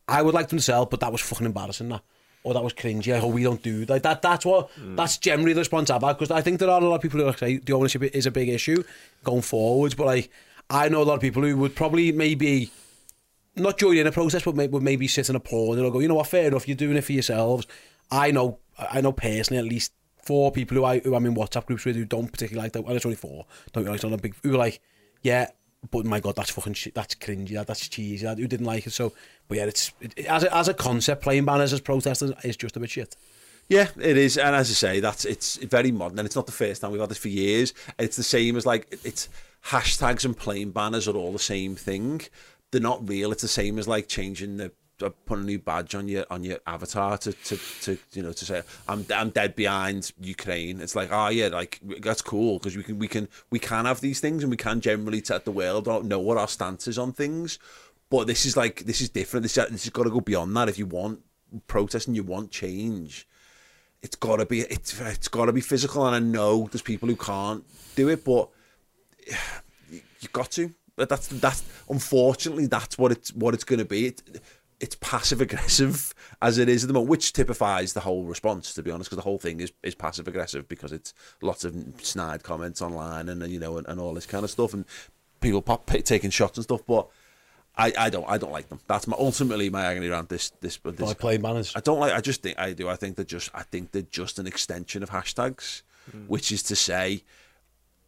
I would like them to sell, but that was fucking embarrassing. That or that was cringy. Like, oh, we don't do that. that that's what mm. that's generally the response I've had because I think there are a lot of people who like, say the ownership is a big issue going forwards. But like, I know a lot of people who would probably maybe not join in a process, but maybe, would maybe sit and applaud it or go, you know what, fair enough, you're doing it for yourselves. I know, I know personally at least four people who I who I'm in WhatsApp groups with who don't particularly like that. Well, it's only four. Don't me wrong, it's not a big. Who were like, yeah, but my god, that's fucking shit. That's cringy. That, that's cheesy. That, who didn't like it? So, but yeah, it's it, as a, as a concept, playing banners as protesters is just a bit shit. Yeah, it is, and as I say, that's it's very modern, and it's not the first time we've had this for years. It's the same as like it's hashtags and plane banners are all the same thing. They're not real. It's the same as like changing the uh, putting a new badge on your on your avatar to, to, to you know to say I'm I'm dead behind Ukraine. It's like oh yeah, like that's cool because we can we can we can have these things and we can generally let the world or know what our stance is on things. But this is like this is different. This this has got to go beyond that. If you want protest and you want change, it's got to be it's it's got to be physical. And I know there's people who can't do it, but you, you got to. But That's that's unfortunately that's what it's what it's going to be. It, it's passive aggressive as it is at the moment, which typifies the whole response. To be honest, because the whole thing is, is passive aggressive because it's lots of snide comments online and you know and, and all this kind of stuff and people pop taking shots and stuff. But I, I don't I don't like them. That's my ultimately my agony around this this. this Like playing banners. I don't like. I just think I do. I think they're just. I think they're just an extension of hashtags, mm. which is to say,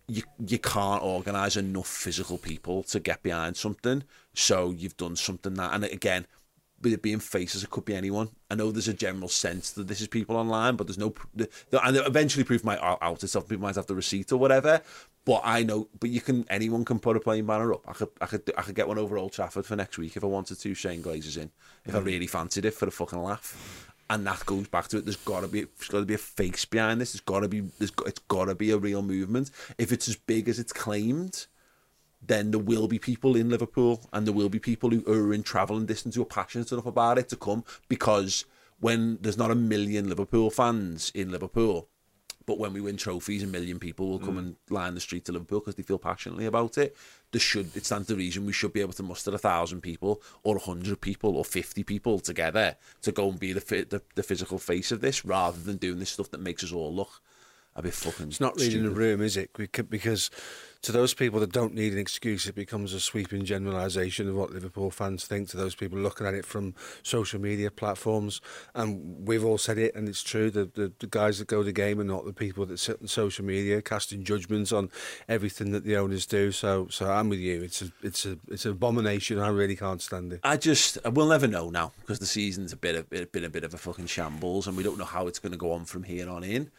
you you can't organise enough physical people to get behind something. So you've done something that, and again, with it being faces, it could be anyone. I know there's a general sense that this is people online, but there's no, and eventually proof might out itself. People might have the receipt or whatever. But I know, but you can, anyone can put a plane banner up. I could, I could, I could get one over Old Trafford for next week if I wanted to. Shane Glazers in, if I mm. really fancied it for a fucking laugh. And that goes back to it. There's got to be, there's got to be a face behind this. There's got to be, there's, it's got to be a real movement. If it's as big as it's claimed, then there will be people in Liverpool and there will be people who are in travelling distance who are passionate enough about it to come because when there's not a million Liverpool fans in Liverpool, but when we win trophies, a million people will come mm. and line the street to Liverpool because they feel passionately about it. There should it stands to reason we should be able to muster a thousand people or a hundred people or fifty people together to go and be the, the the physical face of this rather than doing this stuff that makes us all look a bit fucking. It's not reading the room, is it? Could- Because to those people that don't need an excuse, it becomes a sweeping generalisation of what Liverpool fans think. To those people looking at it from social media platforms, and we've all said it, and it's true. The, the the guys that go to the game are not the people that sit on social media casting judgments on everything that the owners do. So, so I'm with you. It's a it's a it's an abomination. I really can't stand it. I just we'll never know now because the season's a bit of bit, been a bit of a fucking shambles and we don't know how it's going to go on from here on in.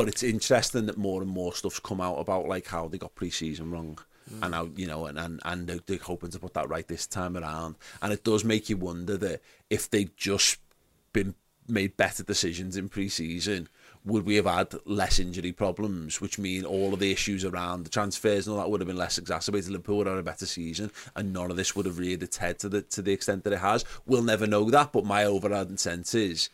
But it's interesting that more and more stuff's come out about like how they got pre-season wrong. Mm. And how you know, and, and and they're, they're hoping to put that right this time around, and it does make you wonder that if they'd just been made better decisions in pre-season, would we have had less injury problems? Which mean all of the issues around the transfers and all that would have been less exacerbated. Liverpool would have had a better season, and none of this would have reared its head to the to the extent that it has. We'll never know that, but my overriding sense is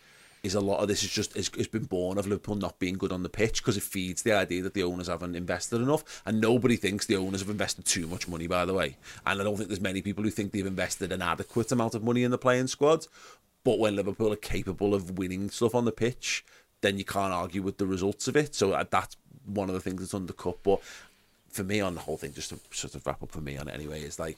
is a lot of this is just has, has been born of Liverpool not being good on the pitch because it feeds the idea that the owners haven't invested enough, and nobody thinks the owners have invested too much money. By the way, and I don't think there's many people who think they've invested an adequate amount of money in the playing squad. But when Liverpool are capable of winning stuff on the pitch, then you can't argue with the results of it. So uh, that's one of the things that's undercut. But for me, on the whole thing, just to sort of wrap up for me on it anyway, is like,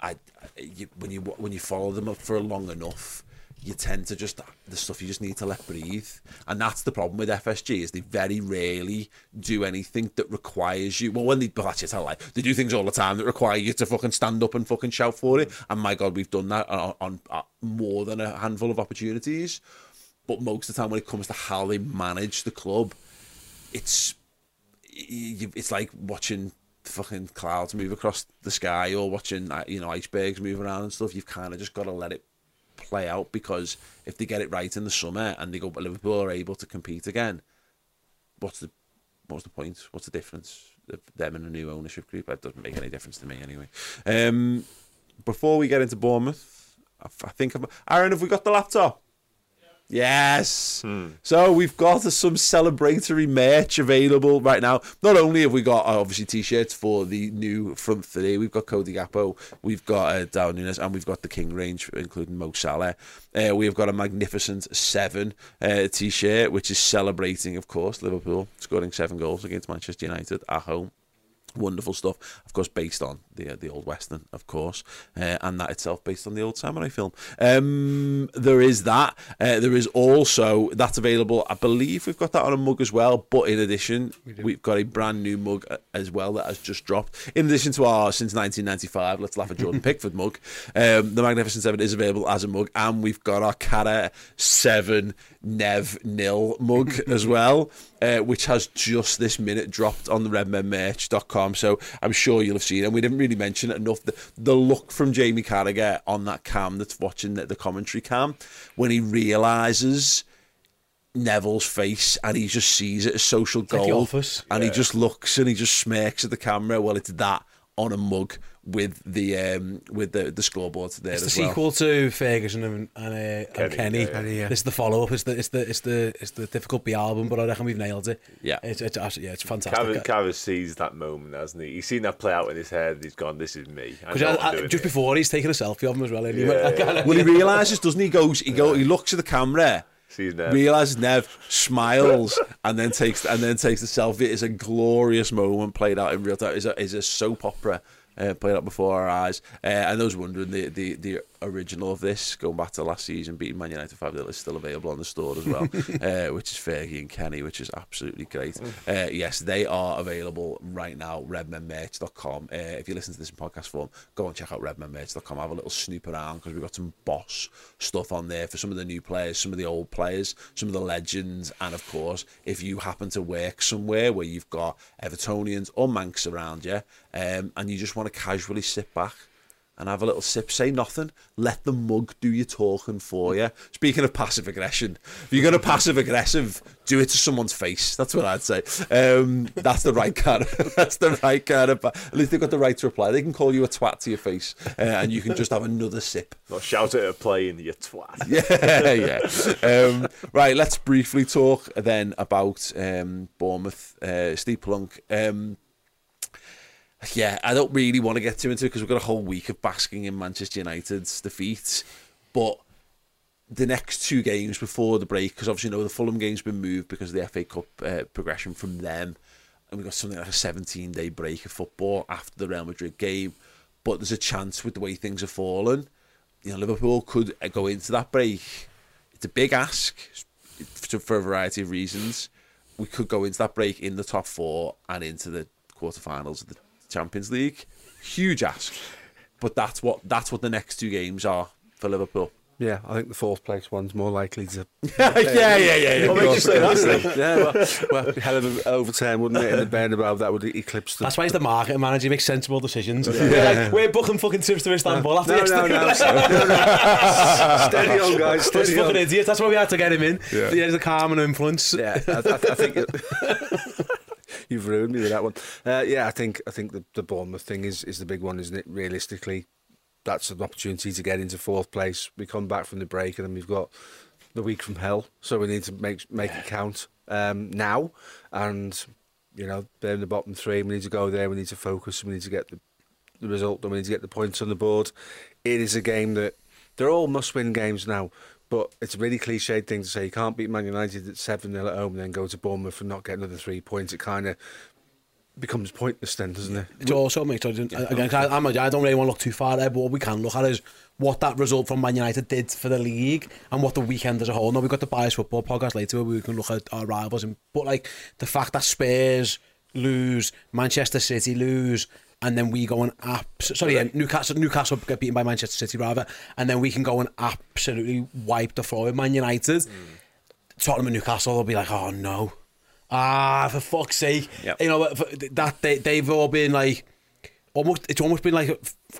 I, I- you, when you when you follow them up for long enough, you tend to just the stuff you just need to let breathe, and that's the problem with FSG is they very rarely do anything that requires you. Well, when they well, actually tell lie, they do things all the time that require you to fucking stand up and fucking shout for it. And my God, we've done that on, on, on more than a handful of opportunities. But most of the time, when it comes to how they manage the club, it's it's like watching fucking clouds move across the sky or watching you know icebergs move around and stuff. You've kind of just got to let it play out because if they get it right in the summer and they go, but Liverpool are able to compete again, what's the what's the point? What's the difference of them and a new ownership group? That doesn't make any difference to me anyway. Um, before we get into Bournemouth, I, think I'm, Aaron, have we got the laptop? Yes. So we've got some celebratory merch available right now. Not only have we got uh, obviously t-shirts for the new front three, we've got Cody Gakpo, we've got uh, Darwin Nunez, and we've got the King range, including Mo Salah. Uh, we've got a magnificent seven uh, t-shirt, which is celebrating, of course, Liverpool scoring seven goals against Manchester United at home. Wonderful stuff, of course, based on the uh, the old western, of course, uh, and that itself based on the old samurai film. Um, there is that. Uh, there is also that's available. I believe we've got that on a mug as well. But in addition, we have got a brand new mug uh, as well that has just dropped. In addition to our since 1995, let's laugh at Jordan Pickford mug. Um, the Magnificent Seven is available as a mug, and we've got our Carra Seven Nev Nil mug as well, uh, which has just this minute dropped on the redmenmerch.com. So I'm sure you'll have seen it. And we didn't really mention it enough. The, the look from Jamie Carragher on that cam that's watching the, the commentary cam when he realises. Neville's face and he just sees it as social like gold Office. and he just looks and he just smirks at the camera well it's that on a mug with the um with the the scoreboard there It's the as well. sequel to Ferguson and, and, uh, and Kenny, Kenny. yeah, Kenny, yeah. This is the follow up. It's the it's the it's the it's the difficult B album, but I reckon we've nailed it. Yeah. it's it's actually- yeah, it's fantastic. Cav, Cav sees that moment, hasn't he? He's seen that play out in his head. He's gone, "This is me." I Because I'm just here." before he's taking a selfie of him as well. and he Yeah, went- yeah. well, he realizes, doesn't he? Goes, he go, he looks at the camera, Sees Nev. realizes Nev, smiles, and then takes and then takes the selfie. It's a glorious moment played out in real time. It's a, it's a soap opera. Uh, played up before our eyes, uh, and those wondering the, the the original of this, going back to last season, beating Man United five 0 is still available on the store as well, uh, which is Fergie and Kenny, which is absolutely great. Uh, yes, they are available right now. Redmenmerch.com. Uh, if you listen to this in podcast form, go and check out redmenmerch.com. Have a little snoop around because we've got some boss stuff on there for some of the new players, some of the old players, some of the legends, and of course, if you happen to work somewhere where you've got Evertonians or Manx around you, um, and you just want to casually sit back and have a little sip, say nothing, let the mug do your talking for you. Speaking of passive aggression, if you're going to passive aggressive, do it to someone's face. That's what I'd say. Um, that's the right kind of, that's the right kind of, at least they've got the right to reply. They can call you a twat to your face uh, and you can just have another sip. Not shout at a plane, you twat. yeah, yeah. Um, right, let's briefly talk then about um, Bournemouth, uh, Steve Plunk. Um, yeah, I don't really want to get too into it because we've got a whole week of basking in Manchester United's defeat. But the next two games before the break, because obviously, you know, the Fulham game's been moved because of the FA Cup uh, progression from them. And we've got something like a 17 day break of football after the Real Madrid game. But there's a chance with the way things have fallen. You know, Liverpool could uh, go into that break. It's a big ask for for a variety of reasons. We could go into that break in the top four and into the quarterfinals of the Champions League. Huge ask, but that's what that's what the next two games are for Liverpool. Yeah, I think the fourth place one's more likely to. Yeah, yeah, yeah, yeah. What What makes you say that, Steve? Yeah, well, well, hell of an overturn, wouldn't it? In the Bernabeu, that would eclipse the. That's why he's the marketing manager. He makes sensible decisions. Yeah. We're, like, we're booking fucking trips to Istanbul after No, no, yesterday. no, no, no. Steady on, guys, Those steady fucking on. idiots. That's why we had to get him in. Yeah. He has a calm and influence. Yeah, I, I, I think it, you've ruined me with that one. Uh, yeah, I think I think the, the Bournemouth thing is is the big one, isn't it? Realistically, that's an opportunity to get into fourth place. We come back from the break, and then we've got the week from hell, so we need to make make it count um, now. And you know, they're in the bottom three. We need to go there. We need to focus. We need to get the the result. And we need to get the points on the board. It is a game that they're all must-win games now. But it's a really cliched thing to say. You can't beat Man United at 7 0 at home and then go to Bournemouth and not get another three points. It kind of becomes pointless then, doesn't it? It also makes again. 'cause I, I'm, I don't really want to look too far there, but what we can look at is what that result from Man United did for the league and what the weekend as a whole. Now we've got the bias football podcast later where we can look at our rivals, and but like the fact that Spurs lose, Manchester City lose. And then we go and abs- sorry, yeah, Newcastle Newcastle get beaten by Manchester City rather, and then we can go and absolutely wipe the floor with Man United. Tottenham and Newcastle will be like, oh no, ah for fuck's sake, you know that they they've all been like almost it's almost been like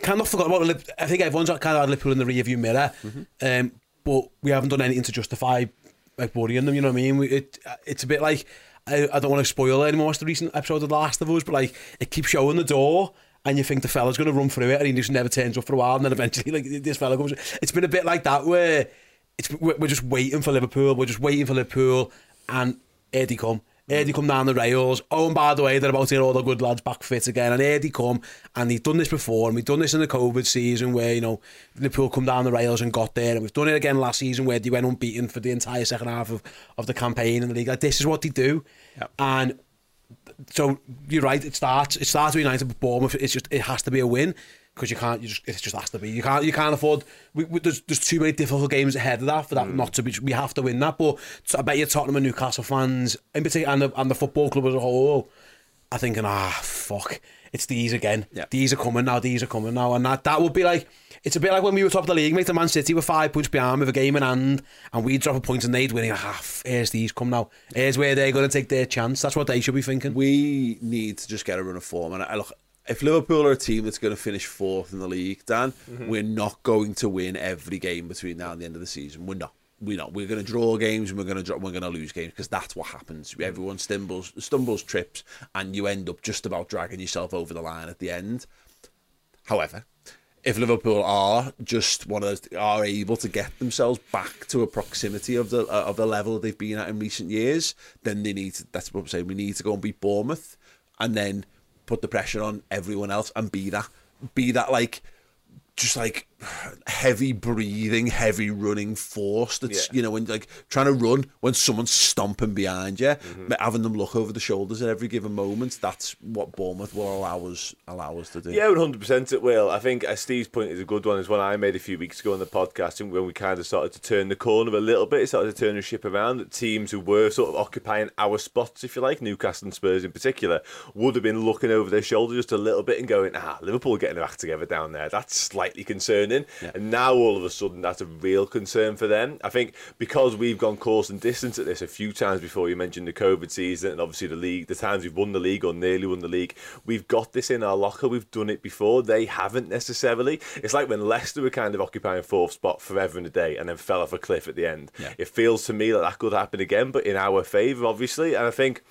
kind of forgot about I think everyone's kind of had Liverpool in the rearview mirror, um, but we haven't done anything to justify like worrying them. You know what I mean? We, it it's a bit like I, I don't want to spoil it anymore. It's the recent episode of The Last of Us, but like it keeps showing the door. and you think the fella's going to run through it, and he just never turns up for a while, and then eventually, like this fella comes. It's been a bit like that where it's we're just waiting for Liverpool. We're just waiting for Liverpool, and here come. Here they come down the rails. Oh, and by the way, they're about to get all the good lads back fit again. And they come. And they've done this before. And we've done this in the COVID season where, you know, Liverpool come down the rails and got there. And we've done it again last season where they went unbeaten for the entire second half of, of the campaign in the league. Like, this is what they do. And so you're right. It starts. It starts with United, but Bournemouth. It's just it has to be a win because you can't. You just it just has to be. You can't. You can't afford. We, we, there's there's too many difficult games ahead of that for that not to be. We have to win that. But I bet you Tottenham and Newcastle fans in particular, and the, and the football club as a whole, are thinking, ah, fuck, it's these again. These are coming now. These are coming now, and that that would be like. It's a bit like when we were top of the league, mate. The Man City were five points behind with a game in hand, and we'd drop a point and they'd win. And half. Here's these come now. Here's where they're going to take their chance. That's what they should be thinking. We need to just get a run of form. And I look, if Liverpool are a team that's going to finish fourth in the league, Dan, Mhm. we're not going to win every game between now and the end of the season. We're not. We're not. We're going to draw games and we're going to draw, we're going to lose games because that's what happens. Everyone stumbles, stumbles, trips, and you end up just about dragging yourself over the line at the end. However, if Liverpool are just one of those are able to get themselves back to a proximity of the uh, of the level they've been at in recent years, then they need to, that's what I'm saying. We need to go and beat Bournemouth, and then put the pressure on everyone else and be that be that like just like heavy breathing, heavy running force that's you know when like trying to run when someone's stomping behind you, Mm-hmm. having them look over the shoulders at every given moment. That's what Bournemouth will allow us allow us to do. Yeah, one hundred percent it will. I think uh, Steve's point is a good one. Is one I made a few weeks ago on the podcast, and when we kind of started to turn the corner a little bit, started to turn the ship around. That teams who were sort of occupying our spots, if you like, Newcastle and Spurs in particular, would have been looking over their shoulder just a little bit and going, "Ah, Liverpool getting their act together down there. That's slightly concerning." And now all of a sudden, that's a real concern for them. I think because we've gone course and distance at this a few times before. You mentioned the COVID season and obviously the league. The times we've won the league or nearly won the league, we've got this in our locker. We've done it before. They haven't necessarily. It's like when Leicester were kind of occupying fourth spot forever and a day and then fell off a cliff at the end. It feels to me like that could happen again, but in our favour, obviously. And I think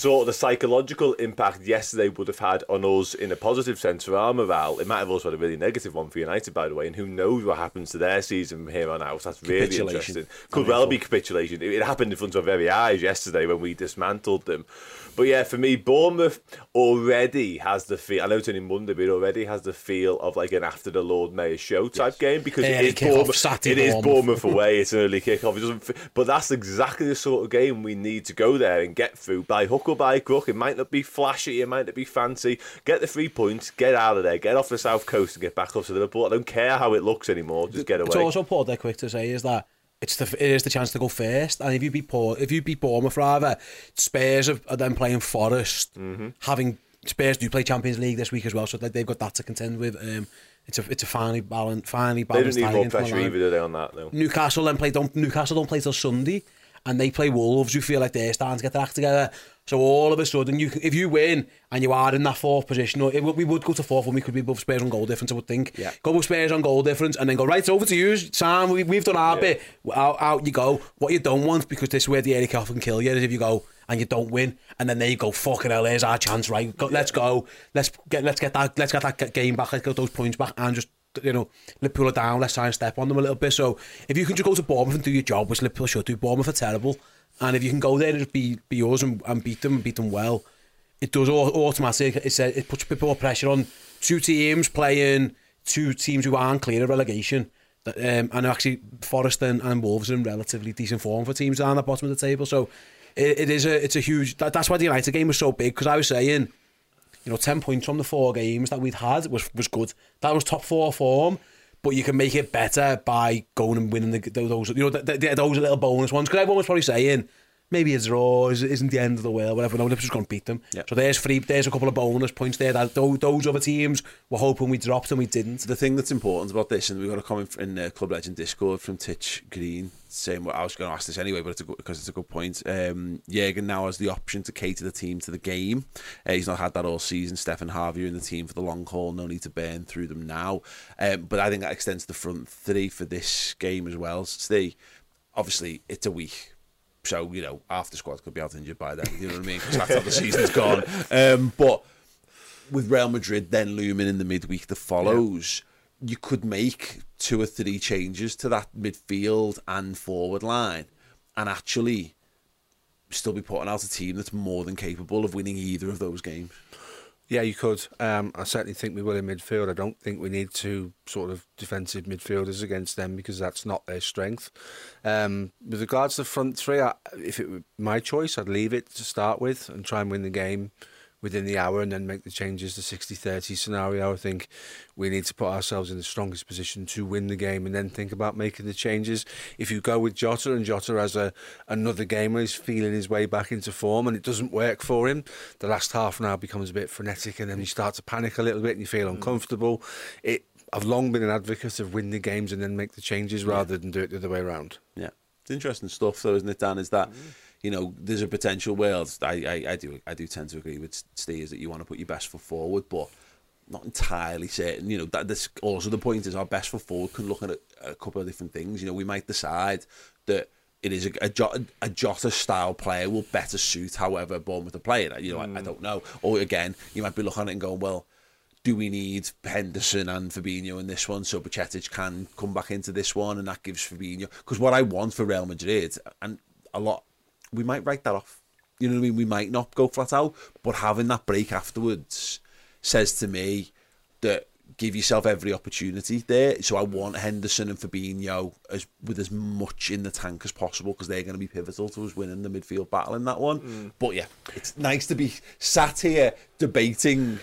sort of the psychological impact yesterday would have had on us in a positive sense for our morale. It might have also had a really negative one for United, by the way, and who knows what happens to their season from here on out. That's really interesting. Could well be capitulation. It, it happened in front of our very eyes yesterday when we dismantled them. But yeah, for me, Bournemouth already has the feel. I know it's only Monday, but it already has the feel of like an after the Lord Mayor show type game because Early it is Bournemouth. Saturday It is Bournemouth. Bournemouth away. It's an early kick-off. It doesn't. But that's exactly the sort of game we need to go there and get through by hook or by crook. It might not be flashy. It might not be fancy. Get the three points. Get out of there. Get off the south coast and get back up to Liverpool. I don't care how it looks anymore. Just get away. It's also Paul there quick to say is that it's the it is the chance to go first, and if you beat Paul, if you beat Bournemouth rather, Spurs are, are then playing Forest, Mm-hmm. having Spurs do play Champions League this week as well, so they, they've got that to contend with. Um, it's a it's a finely balanced, finely They don't balanced. need more in from the pressure either, do they, on that, though? Newcastle then play don't Newcastle don't play till Sunday, and they play Wolves who feel like they're starting to get their act together. So all of a sudden, you if you win and you are in that fourth position, or it, we would go to fourth when we could be above Spurs on goal difference. I would think. Yeah. Go with Spurs on goal difference, and then go right it's over to you, Sam. We, we've done our bit. Out, out you go. What you don't want because this is where the Eric off can kill you is if you go and you don't win, and then they go fucking hell. Here's our chance, right? Go, Let's go. Let's get let's get that let's get that game back. Let's get those points back and just you know, Liverpool are down, let's try and step on them a little bit. So if you can just go to Bournemouth and do your job, which Liverpool should do, Bournemouth are terrible. And if you can go there and be, be yours and, and beat them and beat them well, it does au- automatically, it, says, it puts a bit more pressure on two teams playing two teams who aren't clear of relegation. Um, and actually, Forest and, and Wolves are in relatively decent form for teams down the bottom of the table. So it, it is a it's a huge. That, that's why the United game was so big because I was saying, you know, ten points from the four games that we'd had was was good. That was top four form. But you can make it better by going and winning the, those, you know, the, the, those little bonus ones. Because everyone was probably saying, maybe a draw is- isn't the end of the world, whatever. No, Liverpool's going to beat them. So there's three, there's a couple of bonus points there that those, those other teams were hoping we dropped and we didn't. The thing that's important about this, and we've got a comment in uh, Club Legend Discord from Titch Green saying, well, I was going to ask this anyway, but it's a good, because it's a good point. Um, Jurgen now has the option to cater the team to the game. Uh, he's not had that all season. Stefan Harvey in the team for the long haul. No need to burn through them now. Um, but I think that extends to the front three for this game as well. Steve, obviously, it's a week. So, you know, half the squad could be out injured by then. You know what I mean? Because that's how the season's gone. Um, but with Real Madrid then looming in the midweek that follows, you could make two or three changes to that midfield and forward line, and actually still be putting out a team that's more than capable of winning either of those games. Yeah, you could. Um, I certainly think we will in midfield. I don't think we need two sort of defensive midfielders against them because that's not their strength. Um, with regards to the front three, I, if it were my choice, I'd leave it to start with and try and win the game within the hour and then make the changes to 60-30 scenario. I think we need to put ourselves in the strongest position to win the game and then think about making the changes. If you go with Jota and Jota has a another game where he's feeling his way back into form and it doesn't work for him, the last half an hour becomes a bit frenetic and then you start to panic a little bit and you feel mm. uncomfortable. It I've long been an advocate of win the games and then make the changes rather than do it the other way around. Yeah, it's interesting stuff, though, isn't it, Dan? Is that mm. You know there's a potential world. I, I, I do I do tend to agree with Steers that you want to put your best foot forward, but not entirely certain. You know that this also the point is our best foot forward can look at a, a couple of different things. You know, we might decide that it is a, a, Jota, a Jota style player will better suit however Bournemouth are playing. You know, I, I mm. don't know. Or again, you might be looking at it and going, well do we need Henderson and Fabinho in this one so Bajcetic can come back into this one and that gives Fabinho because what I want for Real Madrid and a lot we might write that off. You know what I mean? We might not go flat out but having that break afterwards says to me that give yourself every opportunity there. So I want Henderson and Fabinho as with as much in the tank as possible because they're going to be pivotal to us winning the midfield battle in that one. Mm. but yeah it's nice to be sat here debating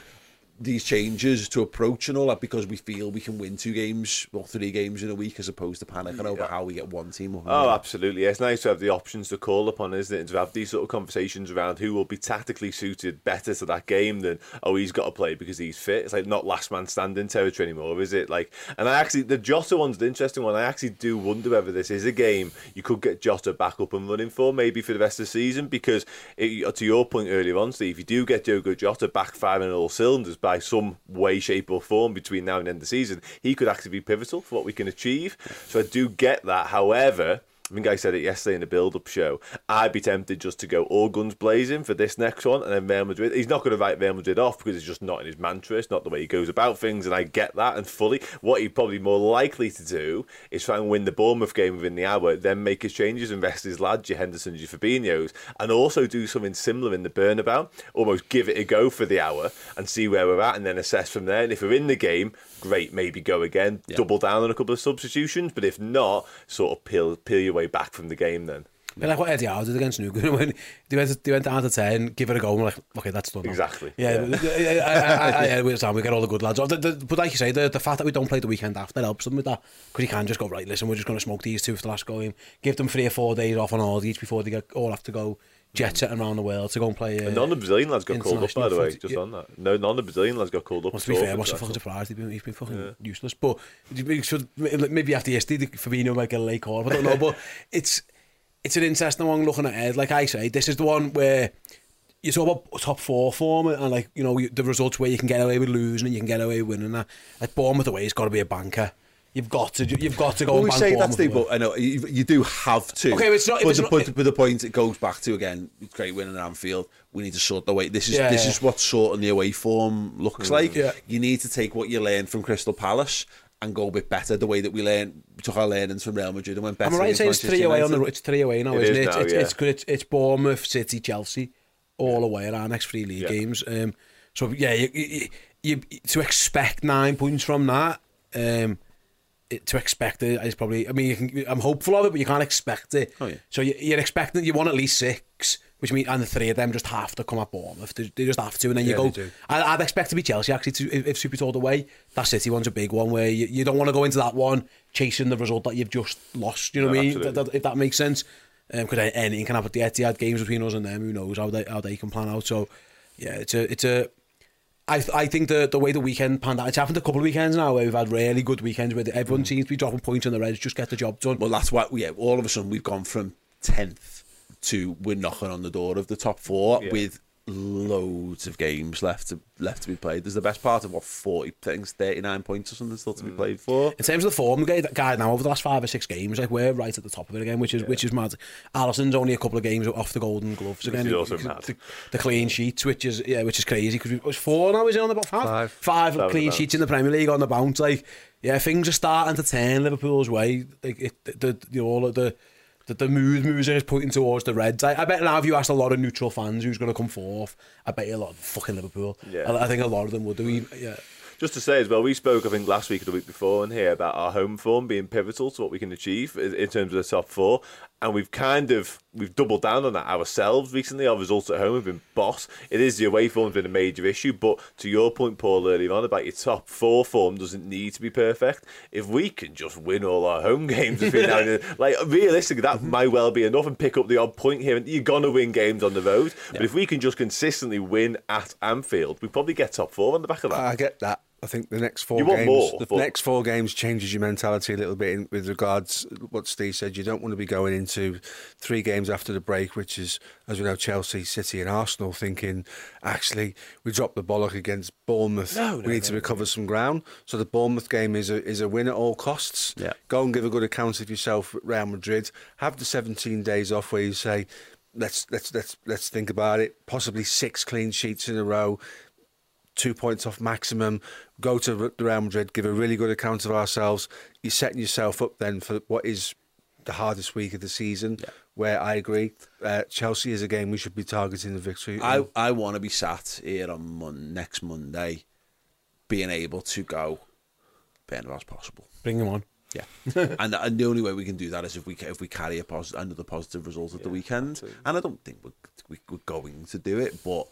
these changes to approach and all that because we feel we can win two games or three games in a week as opposed to panicking over how we get one team up. Oh, absolutely. It's nice to have the options to call upon, isn't it? And to have these sort of conversations around who will be tactically suited better to that game than, oh, he's got to play because he's fit. It's like not last man standing territory anymore, is it? Like, and I actually, the Jota one's the interesting one. I actually do wonder whether this is a game you could get Jota back up and running for, maybe for the rest of the season, because it, to your point earlier on, Steve, if you do get Diogo Jota back firing all cylinders by some way, shape, or form between now and end of the season, he could actually be pivotal for what we can achieve. So I do get that. However, I think I said it yesterday in the build-up show. I'd be tempted just to go all guns blazing for this next one, and then Real Madrid. He's not going to write Real Madrid off because it's just not in his mantra. It's not the way he goes about things, and I get that and fully. What he'd probably more likely to do is try and win the Bournemouth game within the hour, then make his changes and rest his lads, your Hendersons, your Fabinho's, and also do something similar in the Bernabeu. Almost give it a go for the hour and see where we're at, and then assess from there. And if we're in the game, great, maybe go again, yeah. double down on a couple of substitutions, but if not, sort of peel, peel your way back from the game then. But like what Eddie Howe did against Newcastle, when they went, they went down to 10, give it a go, and we're like, okay, that's done. Exactly. Yeah, yeah. I, I, I, I, I, we get all the good lads. The, the, but like you say, the, the fact that we don't play the weekend after helps them with that, because you can just go, right, listen, we're just going to smoke these two for the last game, give them three or four days off on all each before they get all have to go jet setting around the world to go and play. Uh, And none of the Brazilian lads got called up, by the way, just yeah. on that. No, none of the Brazilian lads got called up. Well, to be fair, what's the that. fucking surprise? He's been, he's been fucking useless. But should, maybe after yesterday, Fabinho might get a late call. I don't know. but it's it's an interesting one looking ahead. Like I say, this is the one where you talk about top four form and like you know the results where you can get away with losing and you can get away with winning. That like Bournemouth away, it's got to be a banker. You've got to, you've got to go. Well, we say that, Bournemouth Steve, but I know you, you do have to. Okay, but it's not- But, it's the, not- but, but the point it goes back to again, it's great winning at Anfield. We need to sort the way. This is Yeah, this yeah. is what sorting the away form looks Mm. like. Yeah. You need to take what you learned from Crystal Palace and go a bit better. The way that we learned, we took our learnings from Real Madrid and went better. Am I right in saying it's Manchester three away on the United. it's three away now, It isn't is it? now, it's, yeah. it's good. It's, it's Bournemouth, City, Chelsea, all away at our next three league Yeah. games. Um, so yeah, you, you, you, to expect nine points from that, um, it, to expect it is probably. I mean, you can, I'm hopeful of it, but you can't expect it. Oh, yeah. So you, you're expecting you want at least six. Which means, and the three of them just have to come at Bournemouth. They, they just have to, and then you Yeah, go. they do. I, I'd expect to be Chelsea actually. To, if, if Super told away, that City one's a big one where you, you don't want to go into that one chasing the result that you've just lost. You know No, what I mean? That- that- if that makes sense. Um, because anything can happen. The Etihad games between us and them, who knows how they how they can plan out. So yeah, it's a it's a. I I think the the way the weekend panned out. It's happened a couple of weekends now where we've had really good weekends where everyone mm. seems to be dropping points on the Reds. Just get the job done. Well, that's why. Yeah, all of a sudden we've gone from tenth to we're knocking on the door of the top four Yeah. with loads of games left to left to be played. There's the best part of what forty things, thirty nine points or something still to be mm. played for. In terms of the form guide, guide now over the last five or six games, like we're right at the top of it again, which is which is mad. Alisson's only a couple of games off the Golden Gloves Which again. is also the, mad. The, the clean sheets, which is yeah, which is crazy because it was four now. Is it on the five? Five. Five Five clean sheets in the Premier League on the bounce. Like yeah, things are starting to turn Liverpool's way. Like it, the, the you know all of the. The, the mood moves is pointing towards the Reds. I, I bet now if you asked a lot of neutral fans who's going to come forth, I bet you a lot of fucking Liverpool. Yeah. I, I think a lot of them would do. even- Yeah. Just to say as well, we spoke I think last week or the week before in here about our home form being pivotal to what we can achieve in terms of the top four, and we've kind of we've doubled down on that ourselves recently. Our results at home have been boss. It is the away form's been a major issue, but to your point, Paul, earlier on about your top four form doesn't need to be perfect. If we can just win all our home games between now and then, like realistically, that might well be enough and pick up the odd point here. And you're gonna win games on the road, but if we can just consistently win at Anfield, we probably get top four on the back of that. I get that. I think the next four games, more, the but- next four games changes your mentality a little bit in, with regards what Steve said. You don't want to be going into three games after the break, which is, as we know, Chelsea, City, and Arsenal, thinking actually we dropped the bollock against Bournemouth. No, no we no, need to no, recover some ground. So the Bournemouth game is a is a win at all costs. Yeah. Go and give a good account of yourself at Real Madrid. Have the 17 days off where you say. Let's let's let's let's think about it. Possibly six clean sheets in a row two points off maximum, go to Real Madrid, give a really good account of ourselves. You're setting yourself up then for what is the hardest week of the season, where I agree, uh, Chelsea is a game we should be targeting the victory. I, in. I want to be sat here on mon- next Monday, being able to go, being as possible. Bring them on. Yeah, and and the only way we can do that is if we ca- if we carry a pos- another positive result at the weekend. And I don't think we're, we- we're going to do it, but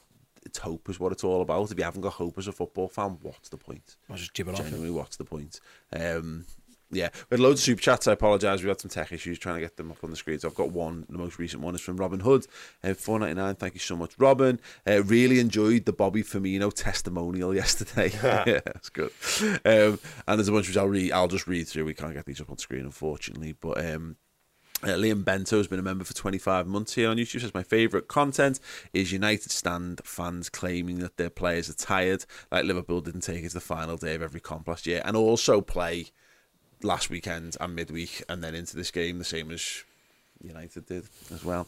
it's hope is what it's all about. If you haven't got hope as a football fan, what's the point? I'll just jib it off. Genuinely, what's the point? Um, yeah, we had loads of super chats. I apologise. We had some tech issues trying to get them up on the screen. So I've got one. The most recent one is from Robin Hood, uh, four ninety nine. Thank you so much, Robin. Uh, really enjoyed the Bobby Firmino testimonial yesterday. yeah, that's good. Um, and there's a bunch which I'll read. I'll just read through. We can't get these up on screen, unfortunately. But um, uh, Liam Bento has been a member for 25 months here on YouTube. Says my favourite content is United stand fans claiming that their players are tired, like Liverpool didn't take it to the final day of every comp last year, and also play last weekend and midweek, and then into this game the same as United did as well.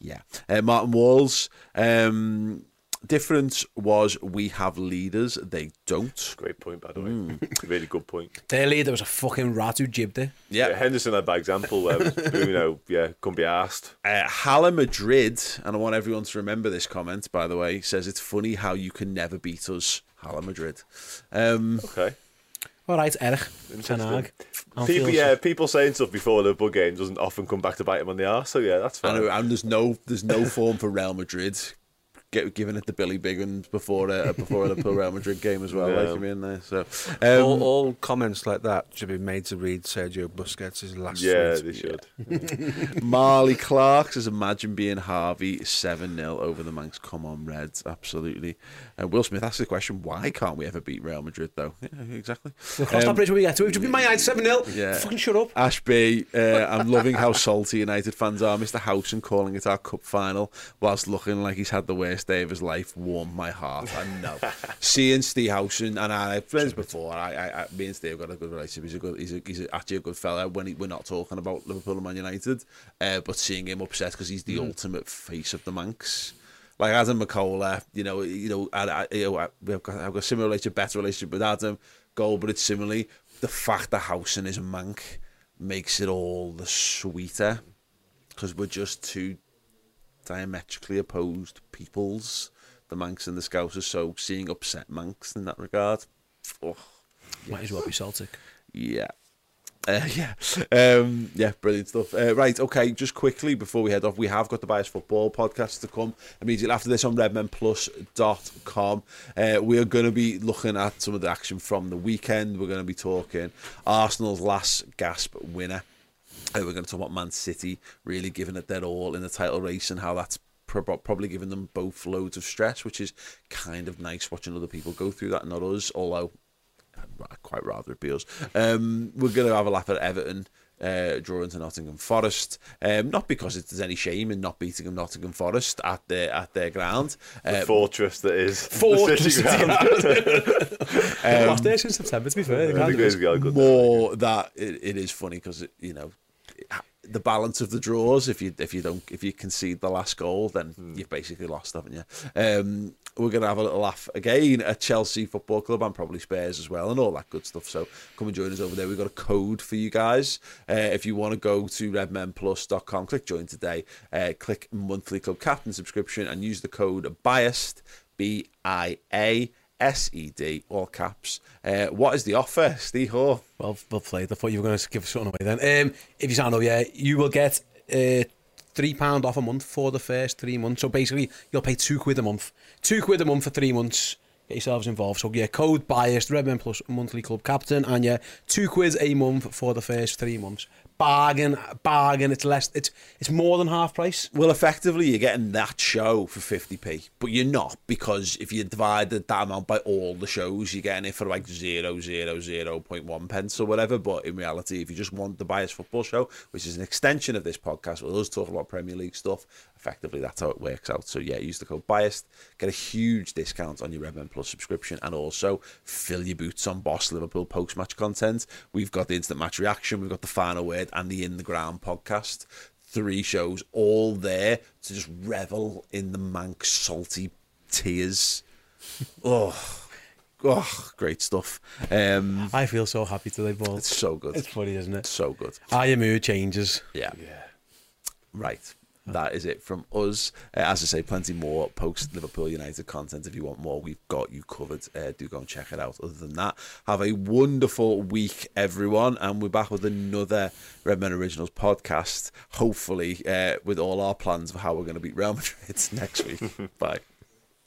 Yeah, uh, Martin Walls. Um, difference was we have leaders, they don't. Great point, by the way. Mm. Really good point. Their leader was a fucking rat who jibbed it. Yeah. Henderson had that example where you know, yeah, couldn't be asked. Uh, Hala Madrid, and I want everyone to remember this comment, by the way, says it's funny how you can never beat us, Hala Madrid. Um, Okay. All right, Erich. Ten People, Anfield. yeah, people saying stuff before the bug game doesn't often come back to bite them on the arse. So yeah, that's fine. and, and there's no there's no form for Real Madrid get, giving it the Billy Big ones before a, before a Liverpool Real Madrid game as well. Yeah. Like you mean there, so um, all, all comments like that should be made to read Sergio Busquets' last Yeah, tweet. they should. Marley Clark says, imagine being Harvey 7 0 over the Mancs. Come on, Reds. Absolutely. Uh, Will Smith asks the question, why can't we ever beat Real Madrid, though? Yeah, exactly. We'll cross Um, that bridge when we get to it. It should be my United 7 0. Yeah. Fucking shut up. Ashby, uh, I'm loving how salty United fans are. Mr. Housen calling it our cup final whilst looking like he's had the worst day of his life warmed my heart. I know. Seeing Steve Housen, and I, I've friends before, I, I, I, me and Steve have got a good relationship. He's a good, he's, a, he's a, actually a good fella when he, we're not talking about Liverpool and Man United, uh, but seeing him upset because he's the Mm. ultimate face of the Mancs. Like Adam McCullough, you know, you know, I, I, you know, I, we've got, I've got a similar relationship, better relationship with Adam Gold, but it's similarly the fact that Housen is a Manc makes it all the sweeter because we're just two diametrically opposed peoples, the Mancs and the Scousers. So seeing upset Mancs in that regard, oh, Might as well be Celtic. yeah. Uh, yeah, um, yeah, brilliant stuff. Uh, right, okay, just quickly before we head off, we have got the Bias Football podcast to come immediately after this on redmenplus.com. Uh, we are going to be looking at some of the action from the weekend. We're going to be talking Arsenal's last gasp winner. Uh, we're going to talk about Man City really giving it their all in the title race and how that's prob- probably giving them both loads of stress, which is kind of nice watching other people go through that, not us, although I'd quite rather it be us. Um, we're going to have a laugh at Everton uh, drawing to Nottingham Forest. Um, not because it, there's any shame in not beating Nottingham Forest at their at their ground. The Um, fortress that is the Fortress City ground. Um, Last day since September, to be fair. I think they've got a good more that it, it is funny because you know the balance of the draws. If you if you don't if you concede the last goal, then you've basically lost, haven't you? Um, we're gonna have a little laugh again at Chelsea Football Club and probably Spurs as well and all that good stuff. So come and join us over there. We've got a code for you guys. Uh, if you want to go to redmenplus.com, click join today. Uh, click monthly club captain subscription and use the code biased B I A. S E D, all caps. Uh, what is the offer, Steve Hall? Well, well played. I thought you were going to give something away then. Um, if you sign up, yeah, you will get uh, £3 off a month for the first three months. So basically, you'll pay two quid a month. Two quid a month for three months. Get yourselves involved. So, yeah, code biased, Redmen Plus monthly club captain, and yeah, two quid a month for the first three months. Bargain, bargain. It's less. It's it's more than half price. Well, effectively, you're getting that show for 50p, but you're not because if you divide that amount by all the shows, you're getting it for like 0.001 pence or whatever. But in reality, if you just want the bias football show, which is an extension of this podcast, with us talking about Premier League stuff, effectively that's how it works out. So yeah, use the code biased, get a huge discount on your Redmen Plus subscription, and also fill your boots on Boss Liverpool post match content. We've got the instant match reaction, we've got the final word, and the in the ground podcast. Three shows all there to just revel in the Mancs salty tears. oh, oh, great stuff. Um, I feel so happy today, Paul. It's so good. It's funny, isn't it? so good. How your mood changes. Yeah. Yeah. Right. That is it from us. Uh, as I say, plenty more post Liverpool United content. If you want more, we've got you covered. Uh, do go and check it out. Other than that, have a wonderful week, everyone. And we're back with another Redmen Originals podcast, hopefully, uh, with all our plans for how we're going to beat Real Madrid next week. Bye.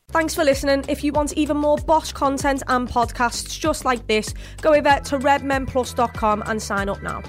Thanks for listening. If you want even more Boss content and podcasts just like this, go over to redmenplus.com and sign up now.